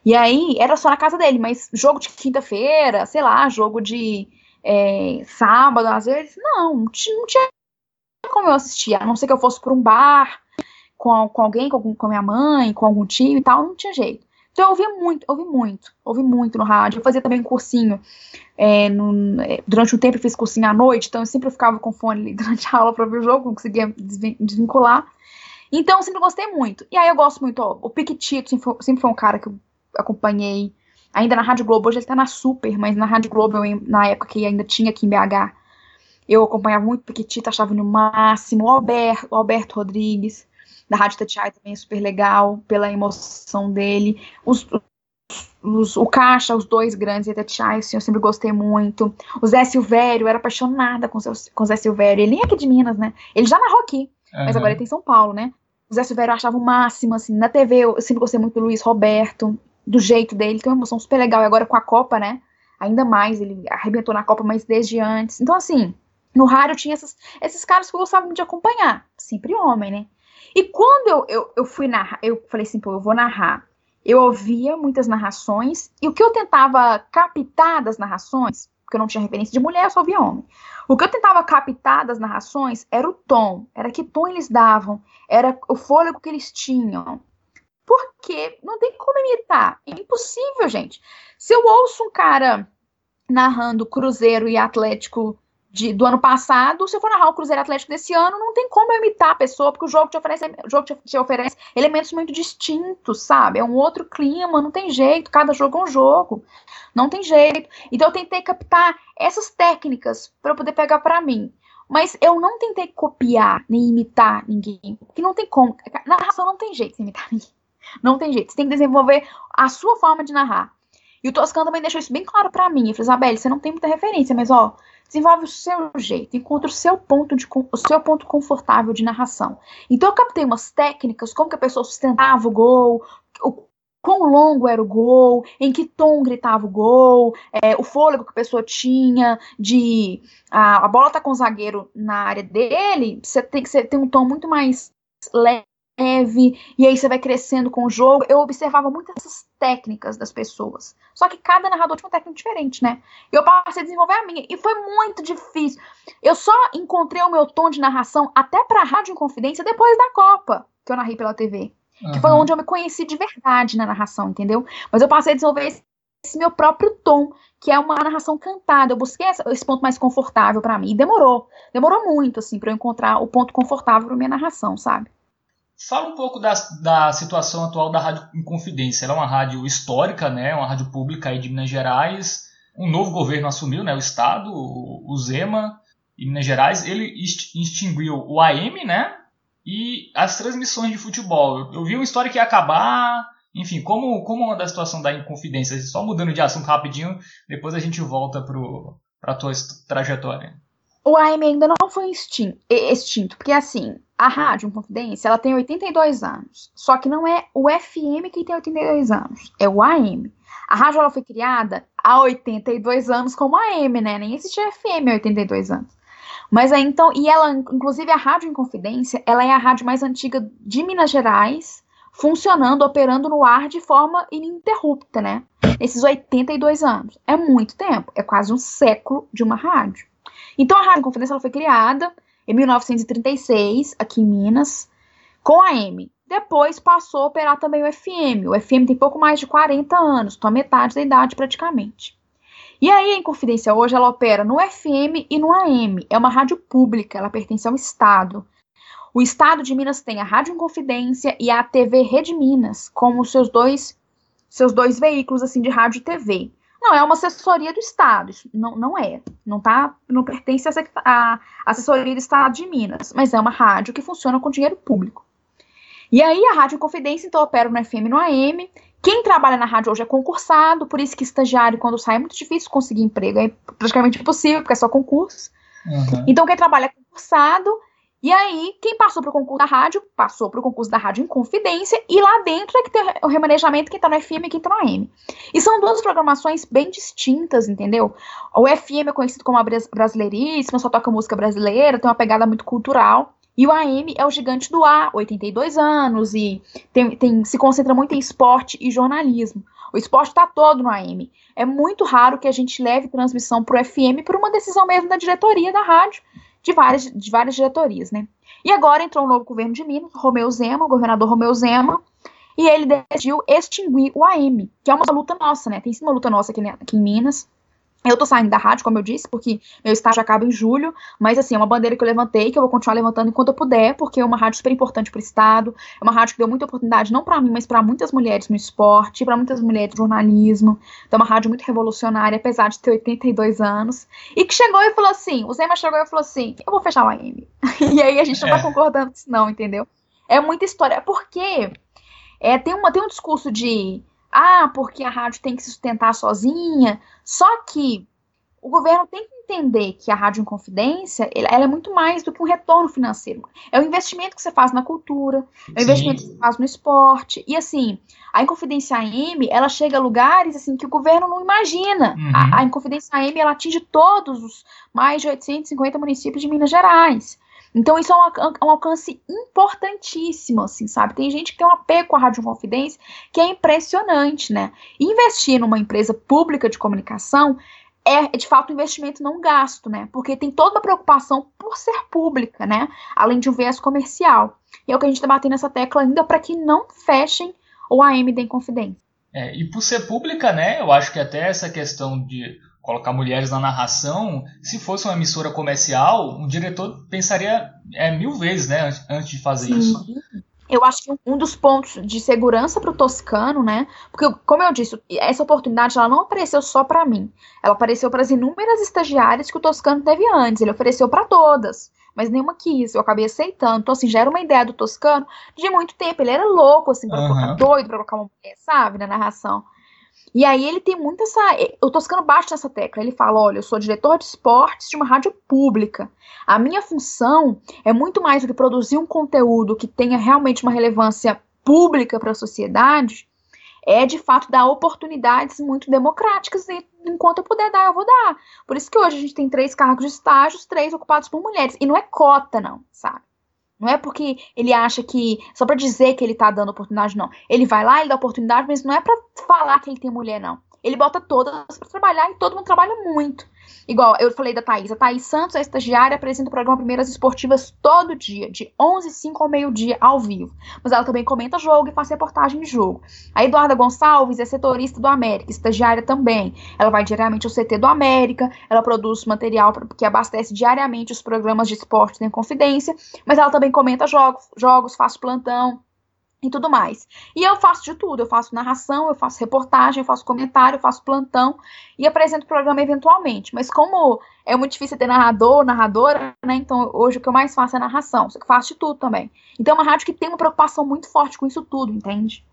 [SPEAKER 3] E aí era só na casa dele, mas jogo de quinta-feira, sei lá, jogo de é, sábado, às vezes, não, não tinha, não tinha como eu assistir, a não ser que eu fosse para um bar com, com alguém, com, com minha mãe, com algum tio e tal, não tinha jeito. Então eu ouvia muito, ouvi muito, ouvi muito no rádio. Eu fazia também um cursinho. É, no, é, durante um tempo eu fiz cursinho à noite, então eu sempre ficava com fone *laughs* durante a aula para ver o jogo, não conseguia desvincular. Então eu sempre gostei muito. E aí eu gosto muito, ó, o Piquetito sempre foi, sempre foi um cara que eu acompanhei. Ainda na Rádio Globo, hoje ele tá na Super, mas na Rádio Globo, eu, na época que ainda tinha aqui em BH, eu acompanhava muito o Piquetito, achava no máximo. O Alberto, o Alberto Rodrigues da Rádio Tatiai também é super legal, pela emoção dele. Os, os, o Caixa, os dois grandes e Tatiai, assim, eu sempre gostei muito. O Zé Silvério, eu era apaixonada com, com o Zé Silvério. Ele nem é aqui de Minas, né? Ele já narrou aqui, uhum. mas agora ele tem São Paulo, né? O Zé Silvério eu achava o máximo, assim, na TV eu sempre gostei muito do Luiz Roberto, do jeito dele, tem uma emoção super legal. E agora com a Copa, né? Ainda mais, ele arrebentou na Copa, mas desde antes. Então, assim, no rádio tinha essas, esses caras que eu gostava muito de acompanhar. Sempre homem, né? E quando eu, eu, eu fui narrar, eu falei assim, pô, eu vou narrar. Eu ouvia muitas narrações, e o que eu tentava captar das narrações, porque eu não tinha referência de mulher, eu só ouvia homem. O que eu tentava captar das narrações era o tom, era que tom eles davam, era o fôlego que eles tinham. Porque não tem como imitar. É impossível, gente. Se eu ouço um cara narrando Cruzeiro e Atlético de, do ano passado, se eu for narrar o Cruzeiro Atlético desse ano, não tem como eu imitar a pessoa, porque o jogo te oferece, o jogo te, oferece elementos muito distintos, sabe? É um outro clima, não tem jeito, cada jogo é um jogo. Não tem jeito. Então eu tentei captar essas técnicas para eu poder pegar para mim. Mas eu não tentei copiar nem imitar ninguém, porque não tem como. Narração não tem jeito de imitar *laughs* ninguém. Não tem jeito. Você tem que desenvolver a sua forma de narrar. E o Toscano também deixou isso bem claro para mim. Ele falou, Isabelle, você não tem muita referência, mas ó, desenvolve o seu jeito, encontra o seu ponto de o seu ponto confortável de narração. Então eu captei umas técnicas, como que a pessoa sustentava o gol, o quão longo era o gol, em que tom gritava o gol, é, o fôlego que a pessoa tinha, de a, a bola tá com o zagueiro na área dele, você tem que ter um tom muito mais leve leve, e aí você vai crescendo com o jogo. Eu observava muitas dessas técnicas das pessoas. Só que cada narrador tinha uma técnica diferente, né? Eu passei a desenvolver a minha, e foi muito difícil. Eu só encontrei o meu tom de narração até pra Rádio Inconfidência depois da Copa, que eu narrei pela TV. Uhum. Que foi onde eu me conheci de verdade na narração, entendeu? Mas eu passei a desenvolver esse, esse meu próprio tom, que é uma narração cantada. Eu busquei esse, esse ponto mais confortável para mim. E demorou. Demorou muito, assim, para eu encontrar o ponto confortável pra minha narração, sabe?
[SPEAKER 2] Fala um pouco da, da situação atual da Rádio Inconfidência. Ela é uma rádio histórica, né? Uma rádio pública aí de Minas Gerais. Um novo governo assumiu, né? O Estado, o, Zema, em Minas Gerais. Ele extinguiu o AM, né? E as transmissões de futebol. Eu, vi uma história que ia acabar. Enfim, como, como a situação da Inconfidência? Só mudando de assunto rapidinho, depois a gente volta para a tua trajetória.
[SPEAKER 3] O AM ainda não foi extinto, porque assim, a Rádio Confidência, ela tem 82 anos. Só que não é o FM que tem 82 anos, é o AM. A rádio ela foi criada há 82 anos como AM, né? Nem existia FM há 82 anos. Mas aí então, e ela, inclusive a Rádio Inconfidência, ela é a rádio mais antiga de Minas Gerais, funcionando, operando no ar de forma ininterrupta, né? Nesses 82 anos. É muito tempo, é quase um século de uma rádio. Então a Rádio Inconfidência ela foi criada em 1936, aqui em Minas, com a M. Depois passou a operar também o FM. O FM tem pouco mais de 40 anos, então metade da idade praticamente. E aí a Inconfidência hoje ela opera no FM e no AM. É uma rádio pública, ela pertence ao Estado. O Estado de Minas tem a Rádio Inconfidência e a TV Rede Minas, como seus dois seus dois veículos assim de rádio e TV. Não, é uma assessoria do Estado. Isso não, não é. Não tá, não pertence à assessoria do Estado de Minas, mas é uma rádio que funciona com dinheiro público. E aí a Rádio Confidência, então, opera no FM e no AM. Quem trabalha na rádio hoje é concursado, por isso que estagiário, quando sai, é muito difícil conseguir emprego. É praticamente impossível, porque é só concurso. Uhum. Então, quem trabalha é concursado E aí, quem passou para o concurso da rádio, passou para o concurso da rádio em confidência, e lá dentro é que tem o remanejamento, quem está no FM e quem está no AM. E são duas programações bem distintas, entendeu? O FM é conhecido como a brasileiríssima, só toca música brasileira, tem uma pegada muito cultural. E o AM é o gigante do ar, 82 anos, e tem, tem, se concentra muito em esporte e jornalismo. O esporte está todo no AM. É muito raro que a gente leve transmissão para o FM por uma decisão mesmo da diretoria da rádio, de várias, de várias diretorias, né? E agora entrou um novo governo de Minas, Romeu Zema, o governador Romeu Zema, e ele decidiu extinguir o AM, que é uma luta nossa, né? Tem sim uma luta nossa aqui, aqui em Minas, eu tô saindo da rádio, como eu disse, porque meu estágio acaba em julho, mas assim, é uma bandeira que eu levantei, que eu vou continuar levantando enquanto eu puder, porque é uma rádio super importante para o estado, é uma rádio que deu muita oportunidade não para mim, mas para muitas mulheres no esporte, para muitas mulheres no jornalismo. Então, é uma rádio muito revolucionária, apesar de ter 82 anos, e que chegou e falou assim, o Zema chegou e falou assim, eu vou fechar o AM. *laughs* e aí a gente não tá é. concordando com isso não, entendeu? É muita história, porque é, tem, uma, tem um discurso de ah, porque a rádio tem que se sustentar sozinha. Só que o governo tem que entender que a Rádio Inconfidência ela é muito mais do que um retorno financeiro. É o investimento que você faz na cultura, é o investimento Sim. que você faz no esporte. E assim, a Inconfidência AM, ela chega a lugares assim que o governo não imagina. Uhum. A, a Inconfidência AM, ela atinge todos os mais de 850 municípios de Minas Gerais. Então isso é um, um, alcance importantíssimo, assim, sabe? Tem gente que tem um apego com a Rádio Confidência que é impressionante, né? Investir numa empresa pública de comunicação é, de fato, um investimento não gasto, né? Porque tem toda uma preocupação por ser pública, né? Além de um viés comercial. E é o que a gente está batendo nessa tecla ainda para que não fechem o AM da Inconfidência.
[SPEAKER 2] É, e por ser pública, né? Eu acho que até essa questão de colocar mulheres na narração, se fosse uma emissora comercial, um diretor pensaria é, mil vezes, né, antes de fazer Sim. isso.
[SPEAKER 3] Eu acho que um dos pontos de segurança para o Toscano, né? Porque, como eu disse, essa oportunidade ela não apareceu só para mim. Ela apareceu para as inúmeras estagiárias que o Toscano teve antes. Ele ofereceu para todas, mas nenhuma quis. Eu acabei aceitando. Então, assim, já era uma ideia do Toscano de muito tempo. Ele era louco, assim, para uhum. colocar doido, para colocar uma mulher, sabe, na narração. E aí ele tem muito essa. Eu tô ficando baixo nessa tecla. Ele fala: olha, eu sou diretor de esportes de uma rádio pública. A minha função é muito mais do que produzir um conteúdo que tenha realmente uma relevância pública para a sociedade. É de fato dar oportunidades muito democráticas e enquanto eu puder dar, eu vou dar. Por isso que hoje a gente tem três cargos de estágios, três ocupados por mulheres. E não é cota, não, sabe? Não é porque ele acha que. Só para dizer que ele tá dando oportunidade, não. Ele vai lá, ele dá oportunidade, mas não é para falar que ele tem mulher, não. Ele bota todas para trabalhar e todo mundo trabalha muito. Igual eu falei da Thaís. A Thaís Santos, a estagiária, apresenta o programa Primeiras Esportivas todo dia, de 11 h 05 ao meio-dia, ao vivo. Mas ela também comenta jogo e faz reportagem de jogo. A Eduarda Gonçalves é setorista do América, estagiária também. Ela vai diariamente ao CT do América, ela produz material que abastece diariamente os programas de esporte em confidência, mas ela também comenta jogos, jogos faz plantão e tudo mais. E eu faço de tudo, eu faço narração, eu faço reportagem, eu faço comentário, eu faço plantão e apresento o programa eventualmente. Mas como é muito difícil ter narrador, narradora, né? Então hoje o que eu mais faço é narração, só que faço de tudo também. Então é uma rádio que tem uma preocupação muito forte com isso tudo, entende?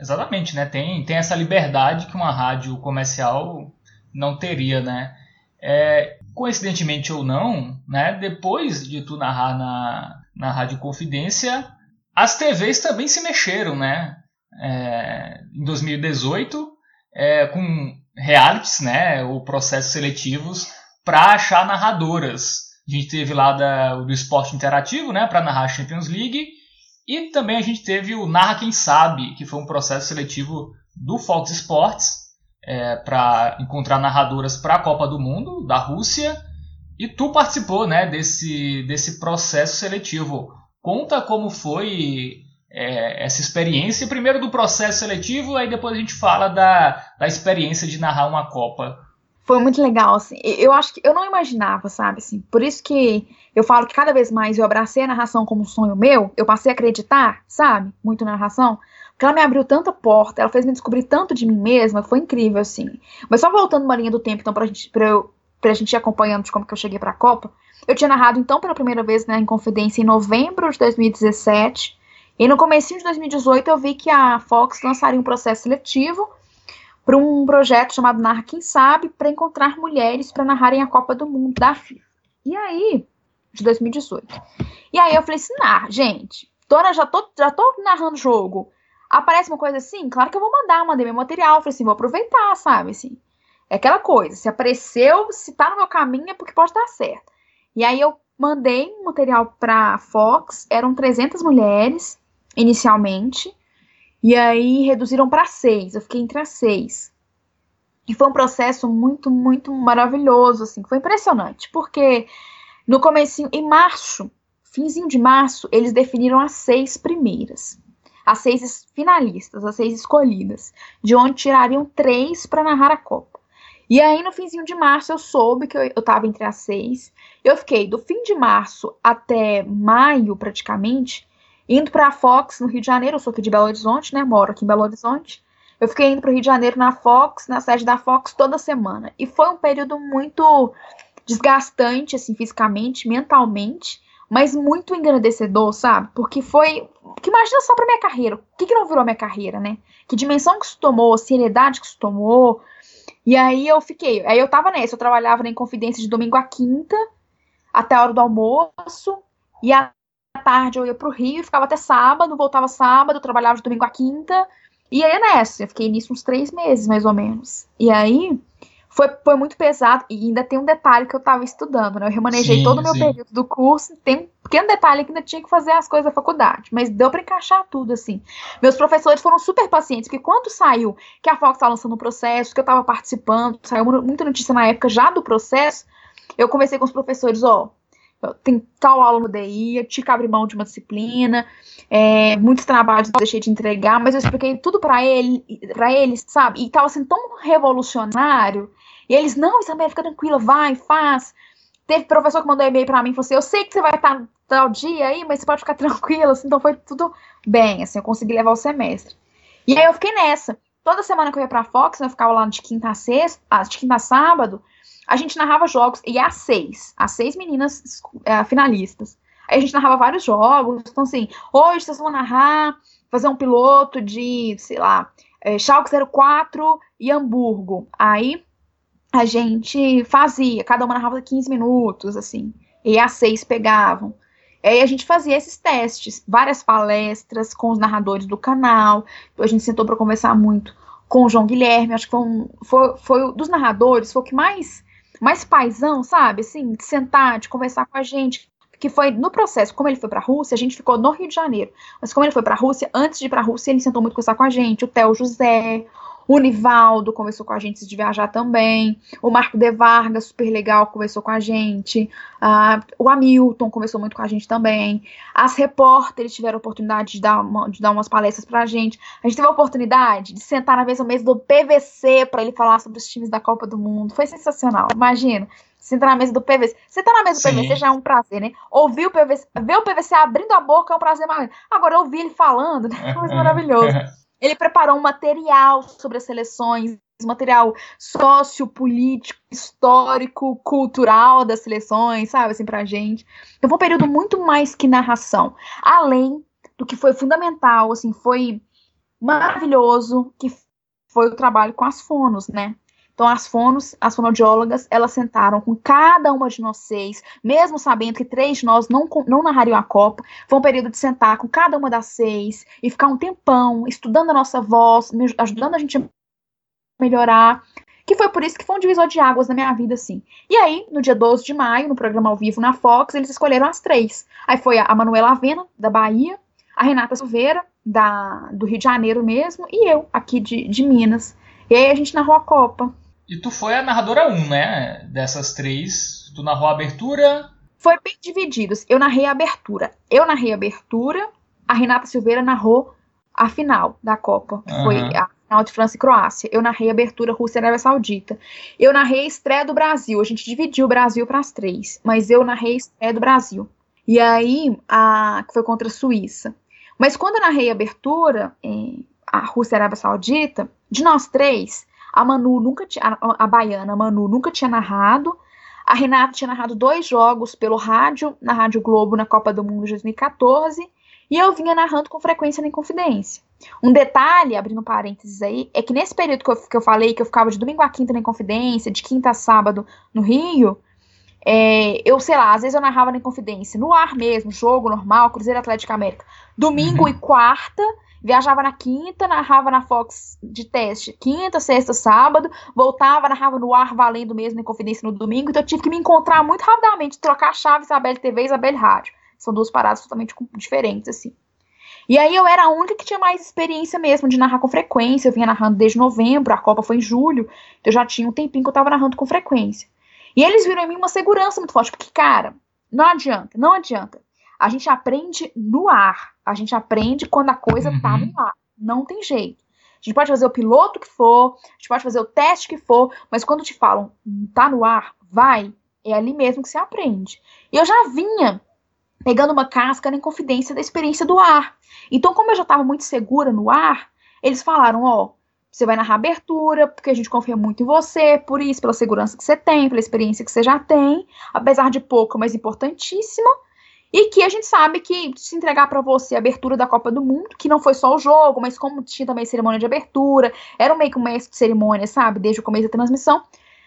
[SPEAKER 2] Exatamente, né? Tem, tem essa liberdade que uma rádio comercial não teria, né? É, coincidentemente ou não, né? Depois de tu narrar na, na Rádio Confidência, as TVs também se mexeram, né? É, em 2018, é, com realities, né? Ou processos seletivos para achar narradoras. A gente teve lá da, do esporte interativo, né? Para narrar a Champions League. E também a gente teve o Narra Quem Sabe, que foi um processo seletivo do Fox Sports é, para encontrar narradoras para a Copa do Mundo da Rússia. E tu participou né, desse, desse processo seletivo. Conta como foi é, essa experiência, primeiro do processo seletivo, aí depois a gente fala da, da experiência de narrar uma Copa.
[SPEAKER 3] Foi muito legal, assim. Eu acho que eu não imaginava, sabe, assim. Por isso que eu falo que cada vez mais eu abracei a narração como um sonho meu, eu passei a acreditar, sabe, muito na narração, porque ela me abriu tanta porta, ela fez me descobrir tanto de mim mesma, foi incrível, assim. Mas só voltando uma linha do tempo, então, pra gente, pra, eu, pra gente ir acompanhando de como que eu cheguei pra Copa, eu tinha narrado então pela primeira vez né, em Confidência em novembro de 2017. E no começo de 2018 eu vi que a Fox lançaria um processo seletivo para um projeto chamado Narra Quem Sabe para encontrar mulheres para narrarem a Copa do Mundo da FIFA. E aí de 2018. E aí eu falei assim, gente, Dona, já tô, já tô narrando jogo. Aparece uma coisa assim, claro que eu vou mandar, mandei meu material, falei assim, vou aproveitar, sabe, assim. É aquela coisa, se apareceu, se tá no meu caminho é porque pode dar certo. E aí eu mandei material pra Fox, eram 300 mulheres, inicialmente, e aí reduziram para seis, eu fiquei entre as seis. E foi um processo muito, muito maravilhoso, assim, foi impressionante, porque no começo, em março, finzinho de março, eles definiram as seis primeiras, as seis finalistas, as seis escolhidas, de onde tirariam três para narrar a Copa. E aí, no finzinho de março, eu soube que eu, eu tava entre as seis. Eu fiquei do fim de março até maio, praticamente, indo para a Fox no Rio de Janeiro. Eu sou aqui de Belo Horizonte, né? Moro aqui em Belo Horizonte. Eu fiquei indo para o Rio de Janeiro na Fox, na sede da Fox, toda semana. E foi um período muito desgastante, assim, fisicamente, mentalmente, mas muito engrandecedor, sabe? Porque foi. Que imagina só pra minha carreira. O que, que não virou minha carreira, né? Que dimensão que isso tomou, a seriedade que isso tomou. E aí eu fiquei. Aí eu tava nessa, eu trabalhava na Inconfidência de domingo a quinta, até a hora do almoço. E à tarde eu ia pro Rio, ficava até sábado, voltava sábado, trabalhava de domingo a quinta. E aí nessa, eu fiquei nisso uns três meses, mais ou menos. E aí foi, foi muito pesado. E ainda tem um detalhe que eu tava estudando, né? Eu remanejei sim, todo o meu sim. período do curso. Tem um pequeno detalhe que ainda tinha que fazer as coisas da faculdade. Mas deu para encaixar tudo, assim. Meus professores foram super pacientes, porque quando saiu que a Fox estava lançando um processo, que eu tava participando, saiu muita notícia na época já do processo, eu conversei com os professores, ó. Tem tal aula no DI, tive que abrir mão de uma disciplina, é, muitos trabalhos eu deixei de entregar, mas eu expliquei tudo para ele, para eles, sabe? E tava sendo tão revolucionário e eles, não, Isabel, fica tranquila, vai, faz. Teve professor que mandou e-mail para mim e falou assim: Eu sei que você vai estar tal dia aí, mas você pode ficar *laughs* tranquila. Assim, então foi tudo bem, assim, eu consegui levar o semestre. E aí eu fiquei nessa. Toda semana que eu ia pra Fox, né, eu ficava lá de quinta a sexta, ah, de quinta a sábado, a gente narrava jogos, e às seis, as seis meninas é, finalistas. Aí a gente narrava vários jogos, então assim, hoje vocês vão narrar, fazer um piloto de, sei lá, é, Schalke 04 e Hamburgo. Aí a gente fazia, cada uma narrava 15 minutos, assim, e as seis pegavam. Aí a gente fazia esses testes, várias palestras com os narradores do canal, a gente sentou para conversar muito com o João Guilherme, acho que foi, um, foi, foi dos narradores, foi o que mais, mais paisão, sabe, assim, de sentar, de conversar com a gente, que foi no processo, como ele foi para a Rússia, a gente ficou no Rio de Janeiro, mas como ele foi para a Rússia, antes de ir para a Rússia, ele sentou muito conversar com a gente, o Theo José, o Nivaldo conversou com a gente de viajar também. O Marco De Vargas, super legal, conversou com a gente. Uh, o Hamilton conversou muito com a gente também. As repórteres tiveram a oportunidade de dar, uma, de dar umas palestras pra gente. A gente teve a oportunidade de sentar na mesma mesa do PVC para ele falar sobre os times da Copa do Mundo. Foi sensacional. Imagina sentar na mesa do PVC. Você tá na mesa do Sim. PVC já é um prazer, né? Ouvir o PVC, ver o PVC abrindo a boca é um prazer maior. Agora, ouvir ele falando, né? *laughs* É maravilhoso. *laughs* Ele preparou um material sobre as seleções, material sociopolítico, histórico, cultural das seleções, sabe, assim, pra gente. Então foi um período muito mais que narração. Além do que foi fundamental, assim, foi maravilhoso, que foi o trabalho com as fonos, né? Então, as fonos, as fonodiólogas, elas sentaram com cada uma de nós seis, mesmo sabendo que três de nós não, não narrariam a Copa. Foi um período de sentar com cada uma das seis e ficar um tempão estudando a nossa voz, ajudando a gente a melhorar. Que foi por isso que foi um divisor de águas na minha vida, assim. E aí, no dia 12 de maio, no programa ao vivo na Fox, eles escolheram as três. Aí foi a Manuela Avena, da Bahia, a Renata Silveira, da, do Rio de Janeiro mesmo, e eu, aqui de, de Minas. E aí a gente narrou a Copa.
[SPEAKER 2] E tu foi a narradora 1, um, né? Dessas três. Tu narrou a abertura.
[SPEAKER 3] Foi bem dividido. Eu narrei a abertura. Eu narrei a abertura, a Renata Silveira narrou a final da Copa. Uhum. Foi a final de França e Croácia. Eu narrei a abertura Rússia e Arábia Saudita. Eu narrei a estreia do Brasil. A gente dividiu o Brasil para as três. Mas eu narrei a estreia do Brasil. E aí, a, que foi contra a Suíça. Mas quando eu narrei a abertura, eh, a Rússia e a Arábia Saudita, de nós três, a Manu nunca tinha, a, a baiana a Manu nunca tinha narrado. A Renata tinha narrado dois jogos pelo rádio, na Rádio Globo, na Copa do Mundo de 2014, e eu vinha narrando com frequência na Inconfidência. Um detalhe, abrindo parênteses aí, é que nesse período que eu, que eu falei, que eu ficava de domingo a quinta na Inconfidência, de quinta a sábado no Rio, É, eu, sei lá, às vezes eu narrava na Inconfidência, no ar mesmo, jogo normal, Cruzeiro Atlético América. Domingo uhum. e quarta, viajava na quinta, narrava na Fox de teste, quinta, sexta, sábado, voltava, narrava no ar valendo mesmo em Confidência no domingo, então eu tive que me encontrar muito rapidamente, trocar a chave Isabelle TV e Isabelle Rádio. São duas paradas totalmente diferentes, assim. E aí eu era a única que tinha mais experiência mesmo de narrar com frequência. Eu vinha narrando desde novembro, a Copa foi em julho, então eu já tinha um tempinho que eu tava narrando com frequência. E eles viram em mim uma segurança muito forte, porque, cara, não adianta, não adianta. A gente aprende no ar. A gente aprende quando a coisa uhum. tá no ar. Não tem jeito. A gente pode fazer o piloto que for, a gente pode fazer o teste que for, mas quando te falam, tá no ar, vai, é ali mesmo que você aprende. E eu já vinha pegando uma casca na confidência da experiência do ar. Então, como eu já estava muito segura no ar, eles falaram, ó, você vai narrar abertura, porque a gente confia muito em você, por isso, pela segurança que você tem, pela experiência que você já tem, apesar de pouco, mas importantíssima. E que a gente sabe que se entregar para você a abertura da Copa do Mundo, que não foi só o jogo, mas como tinha também cerimônia de abertura, era meio que um mestre de cerimônia, sabe, desde o começo da transmissão,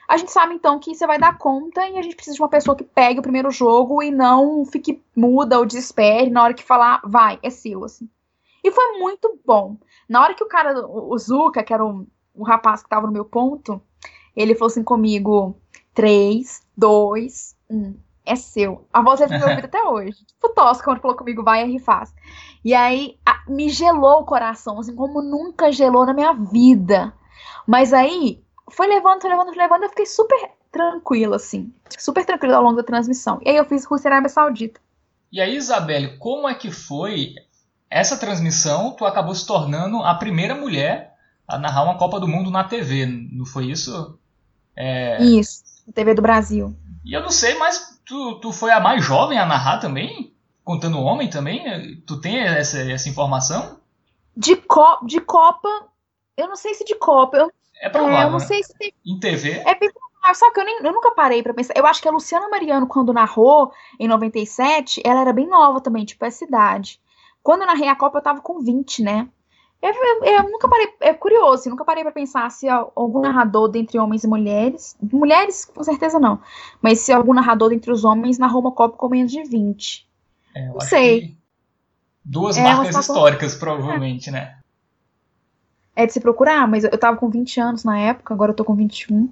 [SPEAKER 3] a gente sabe então que você vai dar conta e a gente precisa de uma pessoa que pegue o primeiro jogo e não fique muda ou desespere na hora que falar, vai, é seu, assim. E foi muito bom. Na hora que o cara, o Zuka, que era o, o rapaz que tava no meu ponto, ele falou assim comigo: 3, 2, 1, é seu. A voz dele me ouvido *laughs* até hoje. Tipo Tosca, quando falou comigo, vai, é faz. E aí a, me gelou o coração, assim, como nunca gelou na minha vida. Mas aí foi levando, foi levando, foi levando, eu fiquei super tranquila, assim. Super tranquila ao longo da transmissão. E aí eu fiz Rússia e Arábia Saudita.
[SPEAKER 2] E aí, Isabelle, como é que foi essa transmissão? Tu acabou se tornando a primeira mulher a narrar uma Copa do Mundo na TV, não foi isso?
[SPEAKER 3] É... Isso, TV do Brasil.
[SPEAKER 2] E eu não sei, mas tu, tu foi a mais jovem a narrar também? Contando homem também? Tu tem essa, essa informação?
[SPEAKER 3] De, co de Copa, eu não sei se de Copa. Eu
[SPEAKER 2] é provável. É,
[SPEAKER 3] eu não né? sei se tem...
[SPEAKER 2] Em TV?
[SPEAKER 3] É bem provável. Só que eu, nem, eu nunca parei para pensar. Eu acho que a Luciana Mariano, quando narrou em 97, ela era bem nova também, tipo, essa idade. Quando eu narrei a Copa, eu tava com 20, né? Eu, eu, eu nunca parei, é curioso, assim, nunca parei para pensar se algum narrador dentre homens e mulheres, mulheres com certeza não, mas se algum narrador dentre os homens narrou uma Copa com menos de 20.
[SPEAKER 2] É, não sei. Duas é, marcas históricas, provavelmente, é. né?
[SPEAKER 3] é de se procurar, mas eu tava com 20 anos na época, agora eu tô com 21.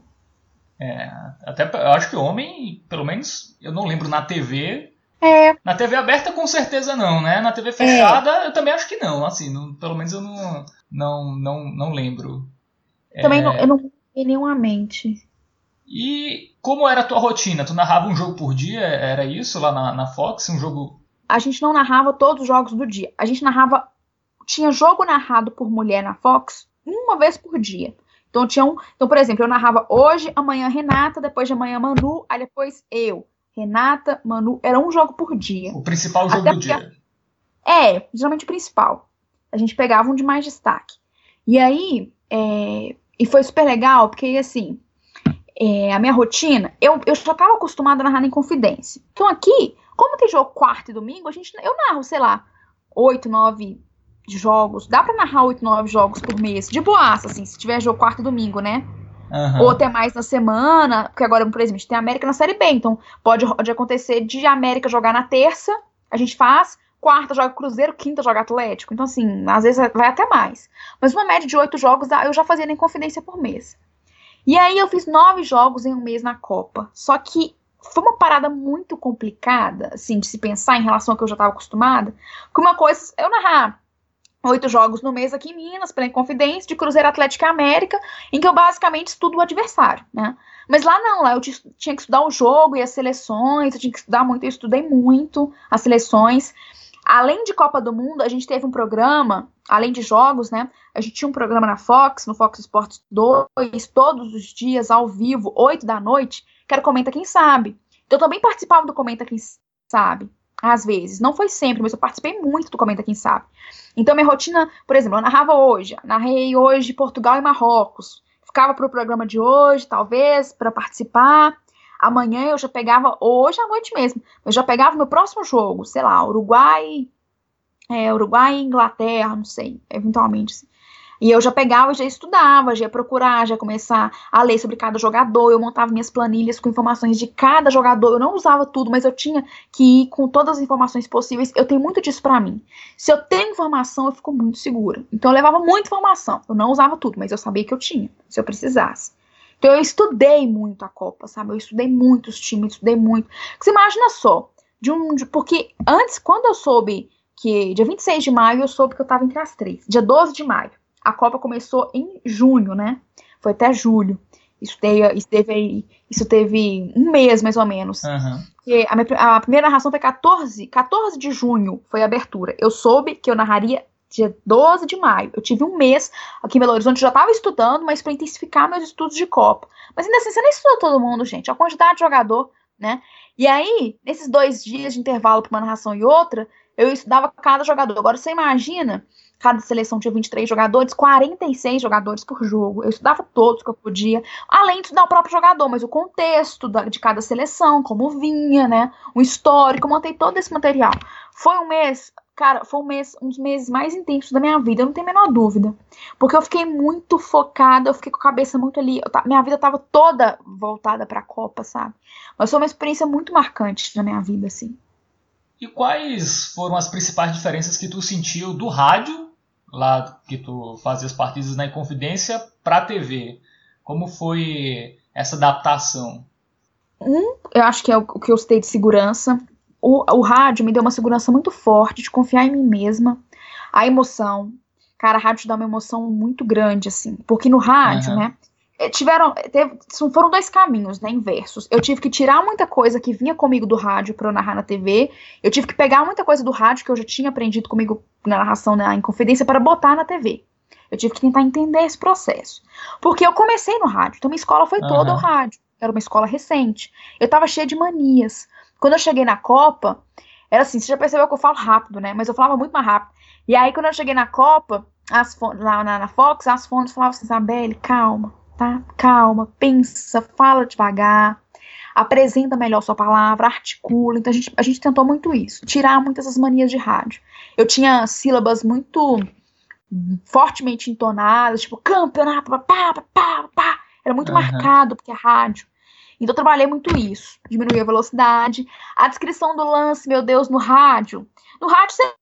[SPEAKER 2] É, até eu acho que homem, pelo menos, eu não lembro na TV.
[SPEAKER 3] É.
[SPEAKER 2] Na TV aberta com certeza não, né? Na TV fechada é. eu também acho que não, assim, não, pelo menos eu não não não, não lembro.
[SPEAKER 3] Também é... não, eu não tenho nenhuma mente.
[SPEAKER 2] E como era a tua rotina? Tu narrava um jogo por dia? Era isso lá na, na Fox? Um jogo.
[SPEAKER 3] A gente não narrava todos os jogos do dia. A gente narrava tinha jogo narrado por mulher na Fox uma vez por dia. Então tinha um, então por exemplo, eu narrava hoje, amanhã Renata, depois de amanhã Manu, aí depois eu, Renata, Manu, era um jogo por dia.
[SPEAKER 2] O principal jogo Até do dia.
[SPEAKER 3] É, geralmente o principal. A gente pegava um de mais destaque. E aí, é, e foi super legal, porque assim, é, a minha rotina, eu, eu já estava acostumada a narrar em confidência. Então aqui, como tem jogo quarto e domingo, a gente, eu narro, sei lá, oito, nove jogos. Dá pra narrar 8, 9 jogos por mês. De boaça, assim, se tiver jogo quarto e domingo, né? Uhum. Ou até mais na semana. Porque agora, por exemplo, a gente tem a América na Série B. Então, pode, pode acontecer de América jogar na terça, a gente faz. Quarta joga Cruzeiro, quinta joga Atlético. Então, assim, às vezes vai até mais. Mas uma média de oito jogos eu já fazia nem confidência por mês. E aí eu fiz nove jogos em um mês na Copa. Só que foi uma parada muito complicada, assim, de se pensar em relação ao que eu já estava acostumada. Com uma coisa, eu narrar oito jogos no mês aqui em Minas, pela Inconfidência, de Cruzeiro Atlético América, em que eu basicamente estudo o adversário, né? Mas lá não, lá eu tinha que estudar o jogo e as seleções, eu tinha que estudar muito, eu estudei muito as seleções. Além de Copa do Mundo, a gente teve um programa, além de jogos, né? A gente tinha um programa na Fox, no Fox Sports 2, todos os dias, ao vivo, 8 da noite, que era Comenta Quem Sabe. Então, eu também participava do Comenta Quem Sabe às vezes. Não foi sempre, mas eu participei muito do Comenta Quem Sabe. Então, minha rotina, por exemplo, eu narrava hoje, narrei hoje Portugal e Marrocos. Ficava para o programa de hoje, talvez, para participar. Amanhã eu já pegava, hoje à noite mesmo, eu já pegava meu próximo jogo, sei lá, Uruguai, é, Uruguai e Inglaterra, não sei, eventualmente. Assim. E eu já pegava, já estudava, já ia procurar, já ia começar a ler sobre cada jogador. Eu montava minhas planilhas com informações de cada jogador. Eu não usava tudo, mas eu tinha que ir com todas as informações possíveis. Eu tenho muito disso para mim. Se eu tenho informação, eu fico muito segura. Então eu levava muita informação. Eu não usava tudo, mas eu sabia que eu tinha, se eu precisasse. Então eu estudei muito a Copa, sabe? Eu estudei muito os times, estudei muito. Você imagina só, de um, de, porque antes, quando eu soube que dia 26 de maio, eu soube que eu tava entre as três. Dia 12 de maio. A Copa começou em junho, né? Foi até julho. Isso teve, isso teve, isso teve um mês, mais ou menos.
[SPEAKER 2] Uhum.
[SPEAKER 3] A, minha, a, primeira narração foi 14, 14 de junho, foi a abertura. Eu soube que eu narraria dia 12 de maio. Eu tive um mês aqui em Belo Horizonte, já estava estudando, mas para intensificar meus estudos de Copa. Mas ainda assim, você nem estuda todo mundo, gente. A quantidade de jogador, né? E aí, nesses dois dias de intervalo para uma narração e outra, eu estudava cada jogador. Agora você imagina, cada seleção tinha 23 jogadores, 46 jogadores por jogo. Eu estudava todos que eu podia, além de estudar o próprio jogador, mas o contexto da, de cada seleção, como vinha, né? O histórico, eu montei todo esse material. Foi um mês, cara, foi um mês, um dos meses mais intensos da minha vida, eu não tenho a menor dúvida. Porque eu fiquei muito focada, eu fiquei com a cabeça muito ali. Eu, minha vida tava toda voltada pra Copa, sabe? Mas foi uma experiência muito marcante na minha vida, assim.
[SPEAKER 2] E quais foram as principais diferenças que tu sentiu do rádio, lá que tu fazia as partidas na Inconfidência, para a TV? Como foi essa adaptação?
[SPEAKER 3] Um, eu acho que é o que eu citei de segurança. O, o rádio me deu uma segurança muito forte de confiar em mim mesma. A emoção. Cara, a rádio dá uma emoção muito grande, assim. Porque no rádio, uhum. né? É, tiveram, teve, foram dois caminhos, né, inversos. Eu tive que tirar muita coisa que vinha comigo do rádio para eu narrar na TV. Eu tive que pegar muita coisa do rádio que eu já tinha aprendido comigo na narração na Inconfidência para botar na TV. Eu tive que tentar entender esse processo. Porque eu comecei no rádio, então minha escola foi toda uhum. o rádio. Era uma escola recente. Eu tava cheia de manias. Quando eu cheguei na Copa, era assim, você já percebeu que eu falo rápido, né? Mas eu falava muito mais rápido. E aí, quando eu cheguei na Copa, as, lá na, na Fox, as fontes falavam assim, Isabelle, calma, tá? Calma, pensa, fala devagar, apresenta melhor sua palavra, articula. Então a gente, a gente tentou muito isso, tirar muitas das manias de rádio. Eu tinha sílabas muito fortemente entonadas, tipo campeonato, pá, pá, pá, pá. Era muito uhum. marcado, porque é rádio. Então eu trabalhei muito isso. Diminuir a velocidade. A descrição do lance, meu Deus, no rádio. No rádio você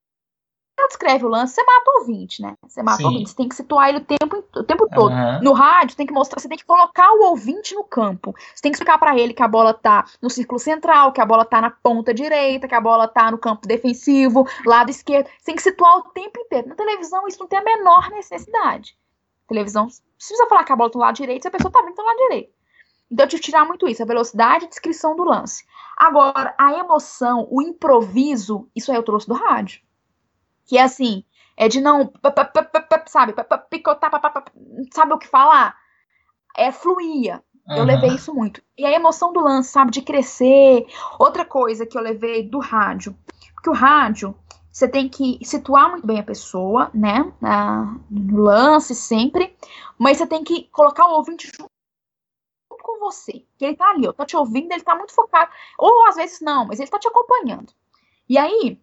[SPEAKER 3] descreve o lance, você mata o ouvinte, né? Você mata Sim. o ouvinte, você tem que situar ele o tempo, o tempo todo. Uhum. No rádio, tem que mostrar, você tem que colocar o ouvinte no campo. Você tem que explicar para ele que a bola tá no círculo central, que a bola tá na ponta direita, que a bola tá no campo defensivo, lado esquerdo. Você tem que situar o tempo inteiro. Na televisão, isso não tem a menor necessidade. televisão, se você falar que a bola tá do lado direito, se a pessoa tá vindo do lado direito. Então eu tive que tirar muito isso, a velocidade e descrição do lance. Agora, a emoção, o improviso, isso aí eu trouxe do rádio que é assim, é de não, sabe, picotar, sabe o que falar? É fluía. Uhum. Eu levei isso muito. E a emoção do lance, sabe, de crescer. Outra coisa que eu levei do rádio, porque o rádio, você tem que situar muito bem a pessoa, né, no lance sempre, mas você tem que colocar o ouvinte junto com você. Que ele tá ali, ó, tá te ouvindo, ele tá muito focado. Ou às vezes não, mas ele tá te acompanhando. E aí,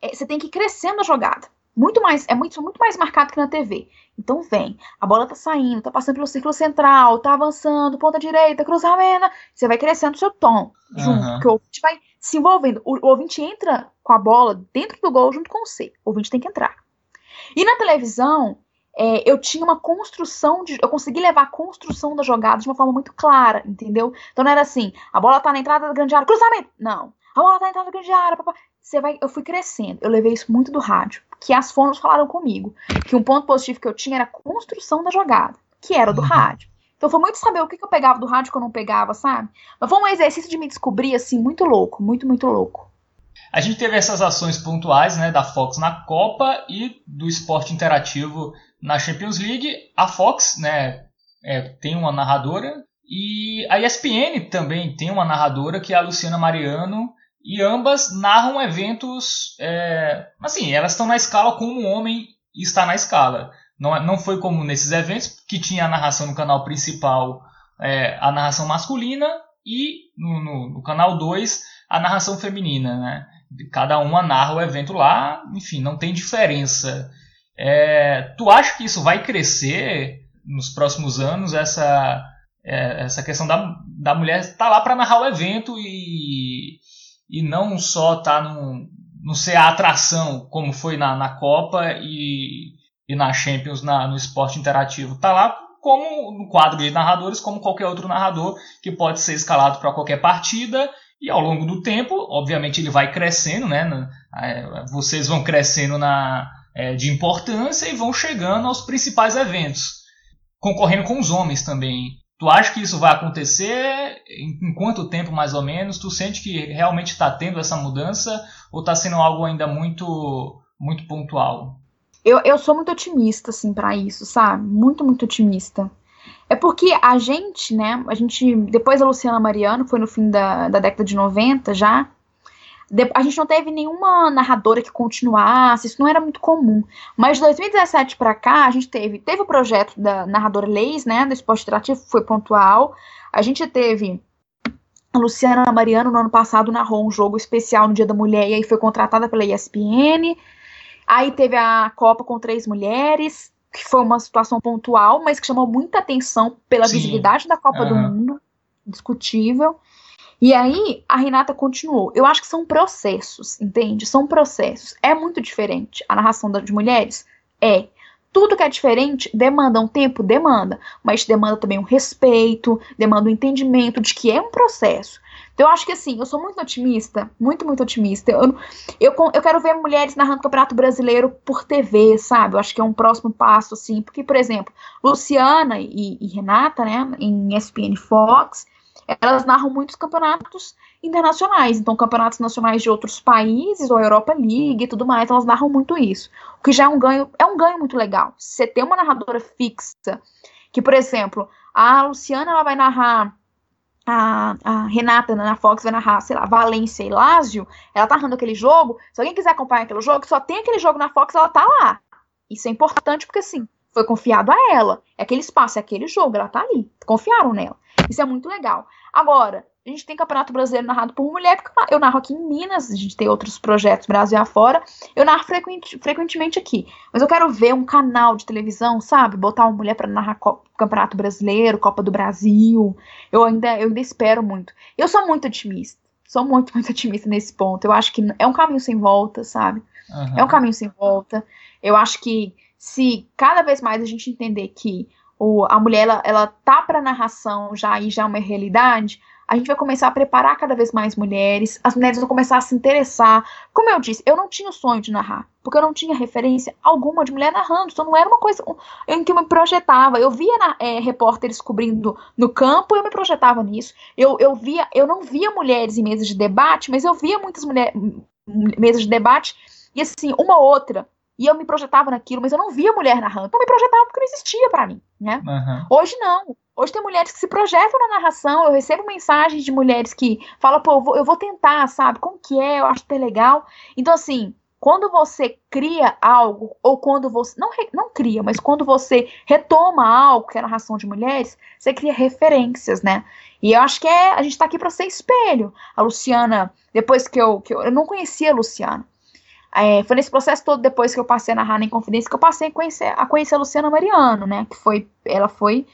[SPEAKER 3] é, você tem que ir crescendo a jogada. Muito mais, é muito, muito mais marcado que na TV. Então vem, a bola tá saindo, tá passando pelo círculo central, tá avançando, ponta direita, cruzamento. Você vai crescendo o seu tom junto, uhum. que o ouvinte vai se envolvendo. O, o ouvinte entra com a bola dentro do gol junto com você. O ouvinte tem que entrar. E na televisão, é, eu tinha uma construção de. Eu consegui levar a construção da jogada de uma forma muito clara, entendeu? Então não era assim, a bola tá na entrada da grande área, cruzamento! Não. A bola tá na entrada da grande área, papá você vai, eu fui crescendo. Eu levei isso muito do rádio, que as fonos falaram comigo, que um ponto positivo que eu tinha era a construção da jogada, que era do uhum. rádio. Então foi muito saber o que, que eu pegava do rádio que eu não pegava, sabe? Mas foi um exercício de me descobrir assim muito louco, muito muito louco.
[SPEAKER 2] A gente teve essas ações pontuais, né, da Fox na Copa e do esporte interativo na Champions League. A Fox, né, é, tem uma narradora e a ESPN também tem uma narradora que é a Luciana Mariano e ambas narram eventos. É, assim, elas estão na escala como um homem está na escala. Não, é, não foi como nesses eventos, que tinha a narração no canal principal, é, a narração masculina, e no, no, no canal 2, a narração feminina. Né? Cada uma narra o evento lá, enfim, não tem diferença. É, tu acha que isso vai crescer nos próximos anos, essa, é, essa questão da, da mulher estar tá lá para narrar o evento e, e não só tá no, no ser a atração, como foi na, na Copa e, e na Champions na, no esporte interativo. Tá lá como no quadro de narradores, como qualquer outro narrador que pode ser escalado para qualquer partida e ao longo do tempo, obviamente, ele vai crescendo, né? É, vocês vão crescendo na, é, de importância e vão chegando aos principais eventos, concorrendo com os homens também. Tu acha que isso vai acontecer? Em, quanto tempo, mais ou menos? Tu sente que realmente está tendo essa mudança ou está sendo algo ainda muito, muito pontual?
[SPEAKER 3] Eu, eu sou muito otimista, assim, para isso, sabe? Muito, muito otimista. É porque a gente, né, a gente, depois da Luciana Mariano, foi no fim da, da década de 90 já, a gente não teve nenhuma narradora que continuasse, isso não era muito comum. Mas de 2017 para cá, a gente teve, teve o projeto da narradora Leis, né, do esporte interativo, foi pontual. A gente teve a Luciana Mariano no ano passado narrou um jogo especial no Dia da Mulher e aí foi contratada pela ESPN. Aí teve a Copa com três mulheres, que foi uma situação pontual, mas que chamou muita atenção pela Sim. visibilidade da Copa uhum. do Mundo, discutível. E aí a Renata continuou. Eu acho que são processos, entende? São processos. É muito diferente a narração das mulheres? É. Tudo que é diferente demanda um tempo? Demanda. Mas demanda também um respeito, demanda um entendimento de que é um processo. Então eu acho que assim, eu sou muito otimista, muito, muito otimista. Eu, eu, eu quero ver mulheres narrando Campeonato Brasileiro por TV, sabe? Eu acho que é um próximo passo, assim. Porque, por exemplo, Luciana e, e Renata, né, em ESPN Fox, elas narram muitos campeonatos internacionais, então campeonatos nacionais de outros países, ou Europa League e tudo mais, elas narram muito isso. O que já é um ganho, é um ganho muito legal. Você ter uma narradora fixa, que, por exemplo, a Luciana ela vai narrar a, a, Renata na Fox vai narrar, sei lá, Valência e Lázio, ela tá narrando aquele jogo. Se alguém quiser acompanhar aquele jogo, só tem aquele jogo na Fox, ela tá lá. Isso é importante porque, assim, foi confiado a ela. É aquele espaço, é aquele jogo, ela tá ali. Confiaram nela. *laughs* Isso é muito legal. Agora, a gente tem Campeonato Brasileiro narrado por mulher, porque eu narro aqui em Minas, a gente tem outros projetos Brasil afora. Eu narro frequente, frequentemente aqui. Mas eu quero ver um canal de televisão, sabe? Botar uma mulher para narrar Campeonato Brasileiro, Copa do Brasil. Eu ainda, eu ainda espero muito. Eu sou muito otimista. Sou muito, *laughs* muito otimista nesse ponto. Eu acho que é um caminho sem volta, sabe? Uhum. É um caminho sem volta. Eu acho que se cada vez mais a gente entender que o, a mulher ela, ela tá para narração já e já é uma realidade, a gente vai começar a preparar cada vez mais mulheres, as mulheres vão começar a se interessar. Como eu disse, eu não tinha o sonho de narrar, porque eu não tinha referência alguma de mulher narrando, então não era uma coisa em que eu me projetava. Eu via na, é, repórteres cobrindo no campo, eu me projetava nisso. Eu, eu via, eu não via mulheres em mesas de debate, mas eu via muitas mulheres mesas de debate e assim, uma outra e eu me projetava naquilo, mas eu não via mulher narrando. Então eu me projetava porque não existia para mim, né? Uhum. Hoje não. Hoje tem mulheres que se projetam na narração. Eu recebo mensagens de mulheres que falam, pô, eu vou, eu vou tentar, sabe? Como que é? Eu acho que é legal. Então, assim, quando você cria algo, ou quando você. Não, não cria, mas quando você retoma algo que é narração de mulheres, você cria referências, né? E eu acho que é, a gente tá aqui para ser espelho. A Luciana, depois que eu, que eu. Eu não conhecia a Luciana. É, foi nesse processo todo, depois que eu passei a narrar em Confidência, que eu passei a conhecer, a conhecer a Luciana Mariano, né? Que foi, ela foi,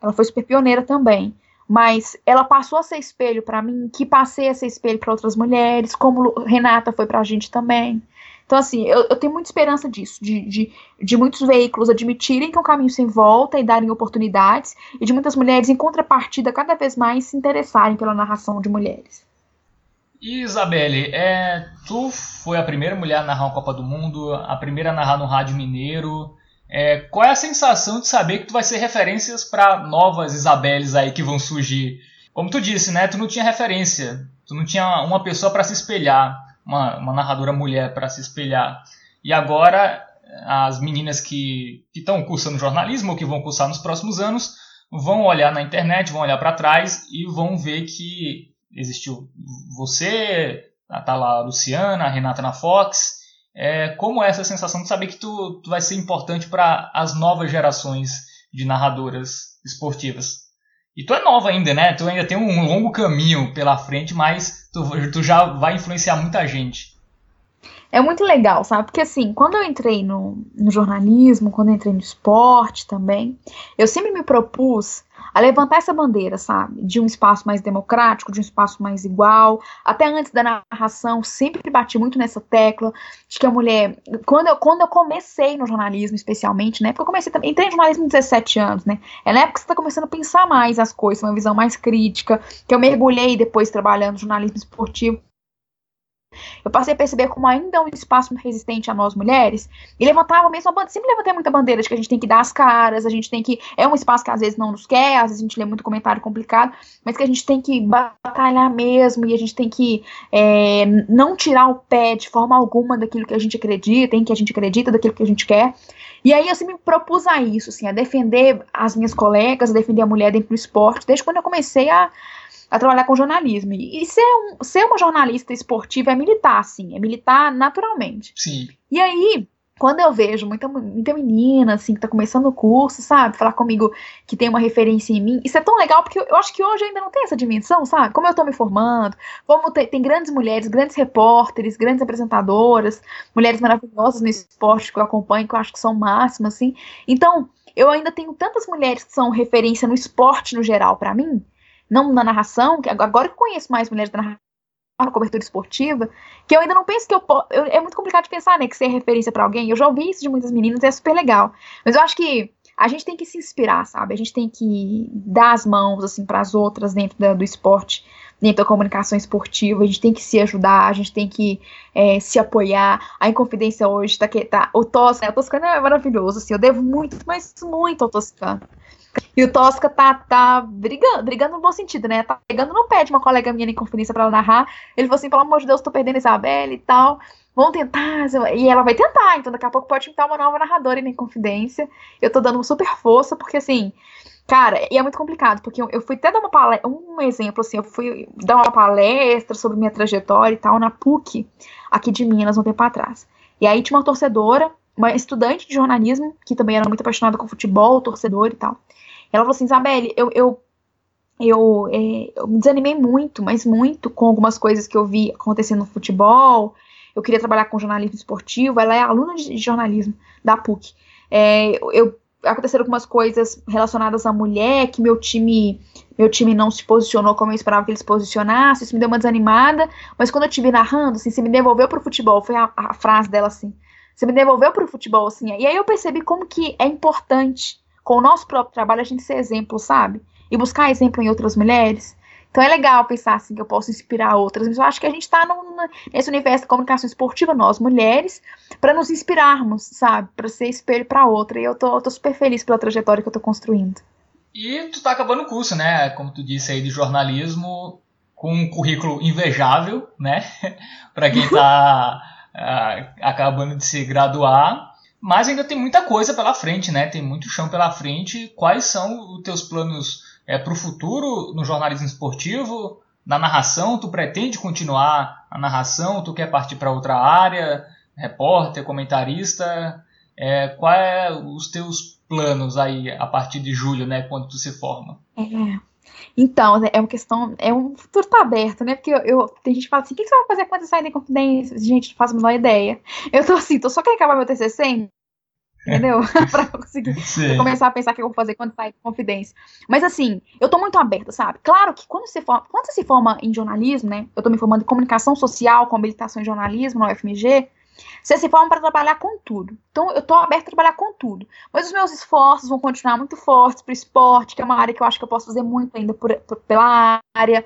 [SPEAKER 3] ela foi super pioneira também. Mas ela passou a ser espelho para mim, que passei a ser espelho para outras mulheres, como Renata foi para a gente também. Então, assim, eu, eu, tenho muita esperança disso, de, de, de muitos veículos admitirem que é um caminho sem volta e darem oportunidades, e de muitas mulheres, em contrapartida, cada vez mais se interessarem pela narração de mulheres.
[SPEAKER 2] E Isabelle, é, tu foi a primeira mulher a narrar uma Copa do Mundo, a primeira a narrar no Rádio Mineiro. É, qual é a sensação de saber que tu vai ser referências para novas Isabelles aí que vão surgir? Como tu disse, né? Tu não tinha referência, tu não tinha uma pessoa para se espelhar, uma, uma narradora mulher para se espelhar. E agora as meninas que estão cursando jornalismo ou que vão cursar nos próximos anos vão olhar na internet, vão olhar para trás e vão ver que existiu você, tá lá a Luciana, a Renata na Fox. É, como é essa sensação de saber que tu, tu vai ser importante para as novas gerações de narradoras esportivas? E tu é nova ainda, né? Tu ainda tem um longo caminho pela frente, mas tu, tu já vai influenciar muita gente.
[SPEAKER 3] É muito legal, sabe? Porque assim, quando eu entrei no, no jornalismo, quando eu entrei no esporte também, eu sempre me propus a levantar essa bandeira, sabe? De um espaço mais democrático, de um espaço mais igual. Até antes da narração, sempre bati muito nessa tecla de que a mulher. Quando eu, quando eu comecei no jornalismo, especialmente, né? Porque eu comecei também. Entrei no jornalismo com 17 anos, né? É na época que você está começando a pensar mais as coisas, uma visão mais crítica. Que eu mergulhei depois trabalhando no jornalismo esportivo eu passei a perceber como ainda é um espaço resistente a nós mulheres, e levantava mesmo a bandeira, sempre levantei muita bandeira de que a gente tem que dar as caras, a gente tem que. É um espaço que às vezes não nos quer, às vezes a gente lê muito comentário complicado, mas que a gente tem que batalhar mesmo, e a gente tem que é, não tirar o pé de forma alguma daquilo que a gente acredita, em que a gente acredita, daquilo que a gente quer. E aí eu sempre me propus a isso, assim, a defender as minhas colegas, a defender a mulher dentro do esporte, desde quando eu comecei a a trabalhar com jornalismo. E ser, um, ser uma jornalista esportiva é militar, sim, é militar naturalmente.
[SPEAKER 2] Sim.
[SPEAKER 3] E aí, quando eu vejo muita, muita menina, assim, que tá começando o curso, sabe, falar comigo que tem uma referência em mim, isso é tão legal, porque eu, eu acho que hoje ainda não tem essa dimensão, sabe, como eu tô me formando, como tem, tem grandes mulheres, grandes repórteres, grandes apresentadoras, mulheres maravilhosas no esporte que eu acompanho, que eu acho que são máximas, assim, então, eu ainda tenho tantas mulheres que são referência no esporte no geral para mim, não na narração, que agora que conheço mais mulheres da narração, na cobertura esportiva, que eu ainda não penso que eu, posso. É muito complicado de pensar, né? Que ser referência para alguém. Eu já ouvi isso de muitas meninas, é super legal. Mas eu acho que a gente tem que se inspirar, sabe? A gente tem que dar as mãos, assim, para as outras dentro da, do esporte, dentro da comunicação esportiva. A gente tem que se ajudar, a gente tem que é, se apoiar. A Inconfidência hoje tá que tá. O Toscano, o Toscano é maravilhoso, assim. Eu devo muito, mas muito ao Toscano. E o Tosca tá, tá brigando, brigando no bom sentido, né? Tá pegando no pé de uma colega minha em conferência para ela narrar. Ele falou assim: pelo amor de Deus, tô perdendo a Isabelle e tal. Vamos tentar. E ela vai tentar, então daqui a pouco pode pintar uma nova narradora em Confidência. Eu tô dando super força, porque assim. Cara, e é muito complicado, porque eu fui até dar uma palestra, um exemplo, assim, eu fui dar uma palestra sobre minha trajetória e tal, na PUC, aqui de Minas, um tempo atrás. E aí tinha uma torcedora, uma estudante de jornalismo, que também era muito apaixonada com futebol, torcedor e tal. Ela falou assim, Isabelle, eu, eu, eu, é, eu me desanimei muito, mas muito com algumas coisas que eu vi acontecendo no futebol. Eu queria trabalhar com jornalismo esportivo. Ela é aluna de jornalismo da PUC. É, eu aconteceram algumas coisas relacionadas à mulher que meu time meu time não se posicionou como eu esperava que ele se posicionasse, isso me deu uma desanimada, mas quando eu vi narrando, assim, você me devolveu pro futebol, foi a, a frase dela assim, você me devolveu pro futebol, assim, e aí eu percebi como que é importante com o nosso próprio trabalho, a gente ser exemplo, sabe? E buscar exemplo em outras mulheres. Então é legal pensar assim que eu posso inspirar outras, mas eu acho que a gente está nesse universo da comunicação esportiva, nós mulheres, para nos inspirarmos, sabe? Para ser espelho para outra. E eu tô, tô, super feliz pela trajetória que eu tô construindo.
[SPEAKER 2] E tu tá acabando o curso, né? Como tu disse aí de jornalismo, com um currículo invejável, né? *laughs* para quem tá uh, acabando de se graduar. Mas ainda tem muita coisa pela frente, né? Tem muito chão pela frente. Quais são os teus planos é, para o futuro no jornalismo esportivo? Na narração, tu pretende continuar a narração? Tu quer partir para outra área? Repórter, comentarista? É, quais é os teus planos aí a partir de julho, né? Quando tu se forma?
[SPEAKER 3] É. Então, é uma questão, é um futuro tá aberto, né? Porque eu, eu tem gente que fala assim, o que, você vai fazer quando você sair da Confidência? Gente, não faço a menor ideia. Eu tô assim, tô só querendo acabar meu TCC, entendeu? *laughs* *laughs* pra conseguir começar a pensar o que eu vou fazer quando sair da Confidência. Mas assim, eu tô muito aberta, sabe? Claro que quando você, forma, quando você se forma em jornalismo, né? Eu tô me formando em comunicação social, com habilitação em jornalismo na UFMG, você se forma para trabalhar com tudo. Então, eu estou aberta a trabalhar com tudo. Mas os meus esforços vão continuar muito fortes para o esporte, que é uma área que eu acho que eu posso fazer muito ainda por, por, pela área,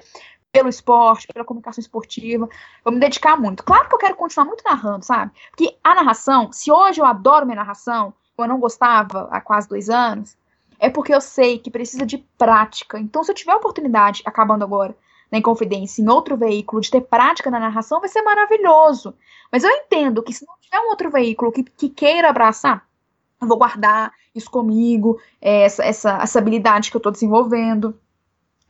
[SPEAKER 3] pelo esporte, pela comunicação esportiva. Vou me dedicar muito. Claro que eu quero continuar muito narrando, sabe? Porque a narração, se hoje eu adoro minha narração, eu não gostava há quase dois anos, é porque eu sei que precisa de prática. Então, se eu tiver oportunidade, acabando agora, na Inconfidência, em outro veículo, de ter prática na narração, vai ser maravilhoso. Mas eu entendo que se não tiver um outro veículo que, que queira abraçar, eu vou guardar isso comigo, é, essa, essa, essa habilidade que eu estou desenvolvendo.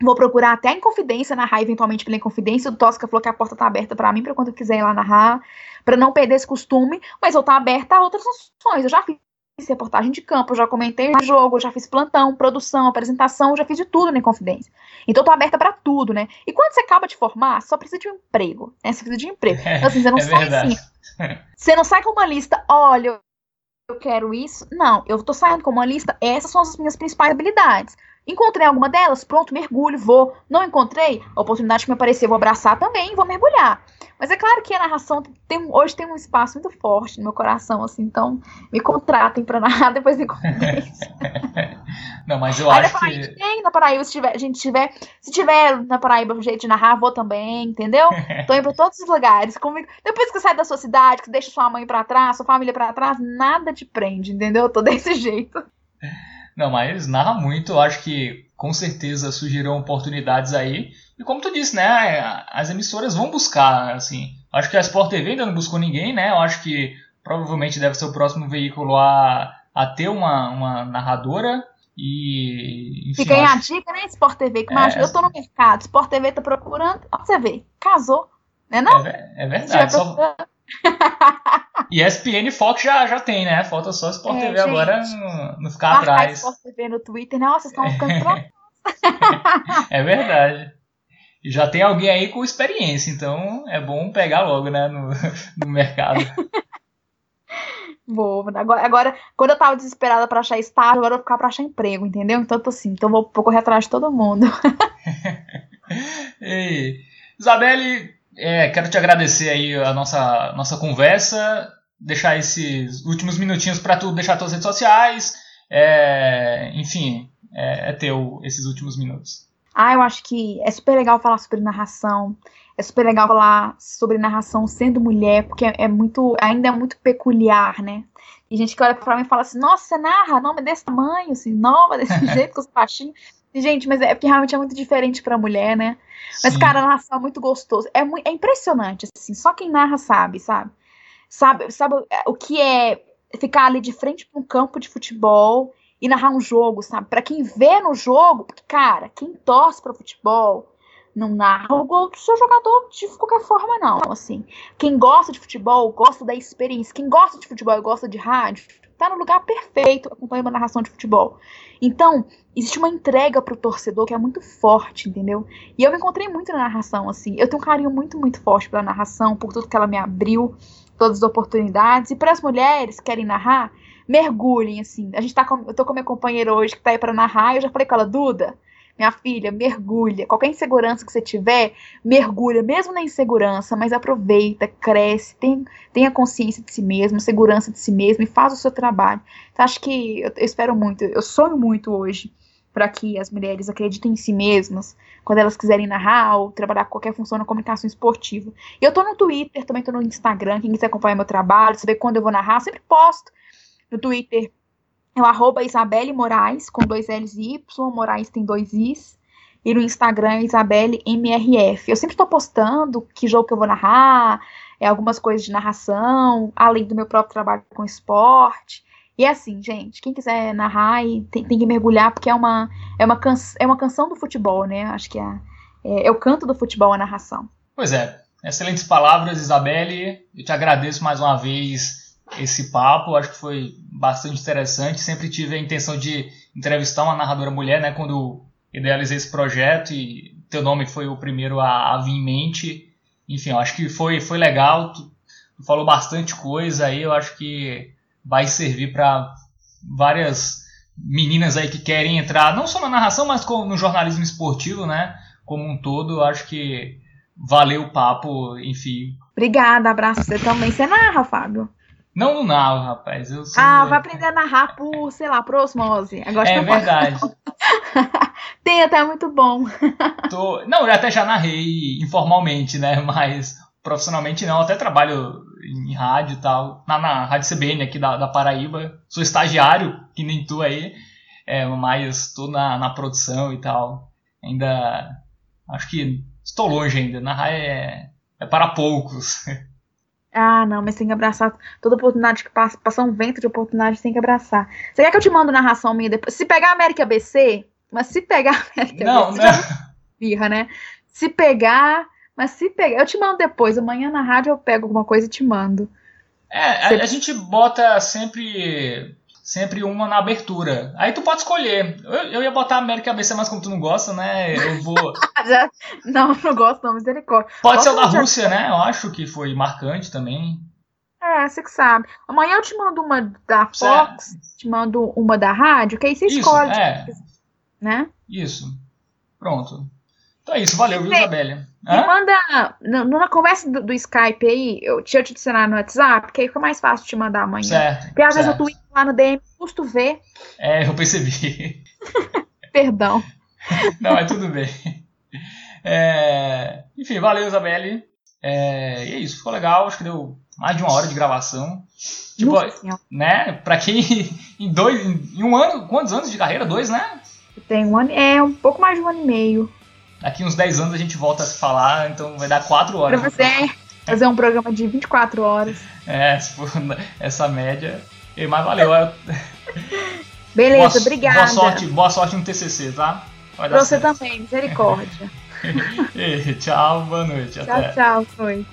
[SPEAKER 3] Vou procurar até em confidência, narrar eventualmente pela Inconfidência. O Tosca falou que a porta está aberta para mim, para quando eu quiser ir lá narrar, para não perder esse costume, mas eu estar tá aberta a outras funções. Eu já fiz reportagem de campo, já comentei jogo, já fiz plantão, produção, apresentação, já fiz de tudo na Confidência. Então eu tô aberta para tudo, né? E quando você acaba de formar, só precisa de um emprego, né? Você precisa de um emprego. Então, assim, você não é sai verdade. assim. Você não sai com uma lista, olha, eu quero isso. Não, eu tô saindo com uma lista, essas são as minhas principais habilidades. Encontrei alguma delas? Pronto, mergulho, vou. Não encontrei? A oportunidade que me apareceu, vou abraçar também, vou mergulhar. Mas é claro que a narração tem, hoje tem um espaço muito forte no meu coração, assim, então me contratem para *laughs* narrar depois me *laughs*
[SPEAKER 2] Não, mas eu Aí acho
[SPEAKER 3] que. Tem na Paraíba, se tiver, a gente tiver. Se tiver na Paraíba um jeito de narrar, vou também, entendeu? *laughs* Tô indo pra todos os lugares. Comigo. Depois que sai da sua cidade, que deixa sua mãe para trás, sua família para trás, nada te prende, entendeu? Eu tô desse jeito.
[SPEAKER 2] Não, mas narra muito, eu acho que com certeza surgirão oportunidades aí. E como tu disse, né, as emissoras vão buscar, assim. Acho que a Sport TV ainda não buscou ninguém, né? Eu acho que provavelmente deve ser o próximo veículo a, a ter uma, uma narradora. E.
[SPEAKER 3] Enfim, Fica aí acho... a dica, né, Sport TV? Que é, eu tô no mercado, Sport TV tá procurando. Ó, você vê, casou, né? Não?
[SPEAKER 2] É, é verdade. Só... *laughs* E ESPN Fox já, já tem, né? Falta só Sport é, TV gente, agora não, não ficar atrás.
[SPEAKER 3] Sport TV no Twitter, nossa, estão ficando. *laughs*
[SPEAKER 2] É verdade. E já tem alguém aí com experiência, então é bom pegar logo, né, no, *laughs* no mercado.
[SPEAKER 3] Vou, agora, agora, quando eu tava desesperada pra achar estágio, agora eu vou ficar pra achar emprego, entendeu? Então eu tô assim, então vou, vou correr atrás de todo mundo.
[SPEAKER 2] Ei, Isabelle, é, quero te agradecer aí a nossa, nossa conversa, deixar esses últimos minutinhos para tu deixar tuas redes sociais, é, enfim, é, é teu esses últimos minutos.
[SPEAKER 3] Ah, eu acho que é super legal falar sobre narração, é super legal falar sobre narração sendo mulher, porque é, é muito, ainda é muito peculiar, né? E gente que olha pra mim e fala assim, nossa, você narra, nome desse tamanho, assim, nova, desse *laughs* jeito, com os baixinhos. Gente, mas é porque realmente é muito diferente pra mulher, né? Mas, Sim. cara, a narração é muito gostoso. É, muito, é impressionante, assim. Só quem narra sabe, sabe? Sabe, sabe é, o que é ficar ali de frente para um campo de futebol e narrar um jogo, sabe? Para quem vê no jogo, porque, cara, quem torce para futebol não narra o gol do seu jogador de qualquer forma, não. Assim, quem gosta de futebol, gosta da experiência. Quem gosta de futebol e gosta de rádio, tá no lugar perfeito acompanhando uma narração de futebol. Então, existe uma entrega pro torcedor que é muito forte, entendeu? E eu me encontrei muito na narração, assim. Eu tenho um carinho muito, muito forte pela narração, por tudo que ela me abriu, todas as oportunidades. E para as mulheres que querem narrar, mergulhem, assim. A gente tá com, eu tô com minha companheira hoje que tá aí para narrar, eu já falei com ela, Duda, minha filha, mergulha. Qualquer insegurança que você tiver, mergulha, mesmo na insegurança, mas aproveita, cresce, tem, tenha consciência de si mesmo, segurança de si mesmo e faz o seu trabalho. Então, acho que eu, eu espero muito, eu sonho muito hoje para que as mulheres acreditem em si mesmas quando elas quiserem narrar ou trabalhar qualquer função na comunicação esportiva. E eu tô no Twitter, também tô no Instagram, quem quiser acompanhar meu trabalho, saber quando eu vou narrar, sempre posto no Twitter é o arroba Isabelle Moraes, com dois L's e Y, Moraes tem dois Is. E no Instagram é Isabelle MRF. Eu sempre estou postando que jogo que eu vou narrar, é, algumas coisas de narração, além do meu próprio trabalho com esporte. E é assim, gente, quem quiser narrar e tem, tem, que mergulhar, porque é uma, é, uma can, é uma canção do futebol, né? Acho que é, é, é o canto do futebol a narração.
[SPEAKER 2] Pois é, excelentes palavras, Isabelle. Eu te agradeço mais uma vez esse papo, acho que foi bastante interessante. Sempre tive a intenção de entrevistar uma narradora mulher, né, quando idealizei esse projeto e teu nome foi o primeiro a, a vir em mente. Enfim, eu acho que foi, foi legal, tu, tu falou bastante coisa aí, eu acho que vai servir para várias meninas aí que querem entrar, não só na narração, mas no jornalismo esportivo, né, como um todo. Eu acho que valeu o papo, enfim.
[SPEAKER 3] Obrigada, abraço você também. Você narra, Fábio?
[SPEAKER 2] Não no narro, rapaz. Eu
[SPEAKER 3] sou... Ah, vai aprender a narrar por, sei lá, por osmose. Agora
[SPEAKER 2] é verdade. *laughs*
[SPEAKER 3] Tem até muito bom. *laughs*
[SPEAKER 2] Tô... Não, eu até já narrei informalmente, né? Mas profissionalmente não. Eu até trabalho em rádio e tal. Na, na Rádio CBN aqui da, da Paraíba. Sou estagiário, que nem tu aí. É, mas estou na, na produção e tal. Ainda. Acho que estou longe ainda. Narrar é, é para poucos. *laughs*
[SPEAKER 3] Ah, não, mas tem que abraçar toda oportunidade que passa, passar um vento de oportunidade, tem que abraçar. Você quer que eu te mando narração minha depois? Se pegar a América BC, mas se pegar a *laughs* América
[SPEAKER 2] não, BC, não.
[SPEAKER 3] birra, né? Se pegar, mas se pegar, eu te mando depois. Amanhã na rádio eu pego alguma coisa e te mando.
[SPEAKER 2] É, a, a gente bota sempre sempre uma na abertura. Aí tu pode escolher. Eu, eu ia botar a América ABC, mas como tu não gosta, né? Eu vou. *laughs*
[SPEAKER 3] Já... Não, não gosto, não, misericórdia.
[SPEAKER 2] Pode ser o da Rússia, né? Eu acho que foi marcante também.
[SPEAKER 3] É, você que sabe. Amanhã eu te mando uma da Fox, certo. te mando uma da rádio, que aí você
[SPEAKER 2] isso,
[SPEAKER 3] escolhe.
[SPEAKER 2] É.
[SPEAKER 3] Né?
[SPEAKER 2] Isso. Pronto. Então é isso, valeu, viu, Isabelle?
[SPEAKER 3] Me manda na, na conversa do, do, Skype aí, eu, te adicionar no WhatsApp, que aí fica mais fácil te mandar amanhã.
[SPEAKER 2] Certo.
[SPEAKER 3] Porque às
[SPEAKER 2] certo.
[SPEAKER 3] vezes eu tweet lá no DM, custo ver.
[SPEAKER 2] É, eu percebi. *laughs*
[SPEAKER 3] Perdão. *laughs*
[SPEAKER 2] Não, é tudo bem. É, enfim, valeu, Isabelle. É, e é isso, ficou legal, acho que deu mais de uma hora de gravação. Tipo,
[SPEAKER 3] Nossa,
[SPEAKER 2] né? Pra quem *laughs* em dois, em um ano, quantos anos de carreira? Dois, né?
[SPEAKER 3] Tem um ano, é um pouco mais de um ano e meio.
[SPEAKER 2] Daqui uns 10 anos a gente volta a se falar, então vai dar 4 horas.
[SPEAKER 3] Pra você fazer um programa de 24 horas.
[SPEAKER 2] É, se for essa média. Mas valeu.
[SPEAKER 3] Beleza,
[SPEAKER 2] boa,
[SPEAKER 3] obrigada.
[SPEAKER 2] Boa sorte, boa sorte no TCC, tá?
[SPEAKER 3] Vai pra você certo. também, misericórdia. *laughs*
[SPEAKER 2] e, tchau, boa noite.
[SPEAKER 3] Tchau,
[SPEAKER 2] até.
[SPEAKER 3] tchau, foi.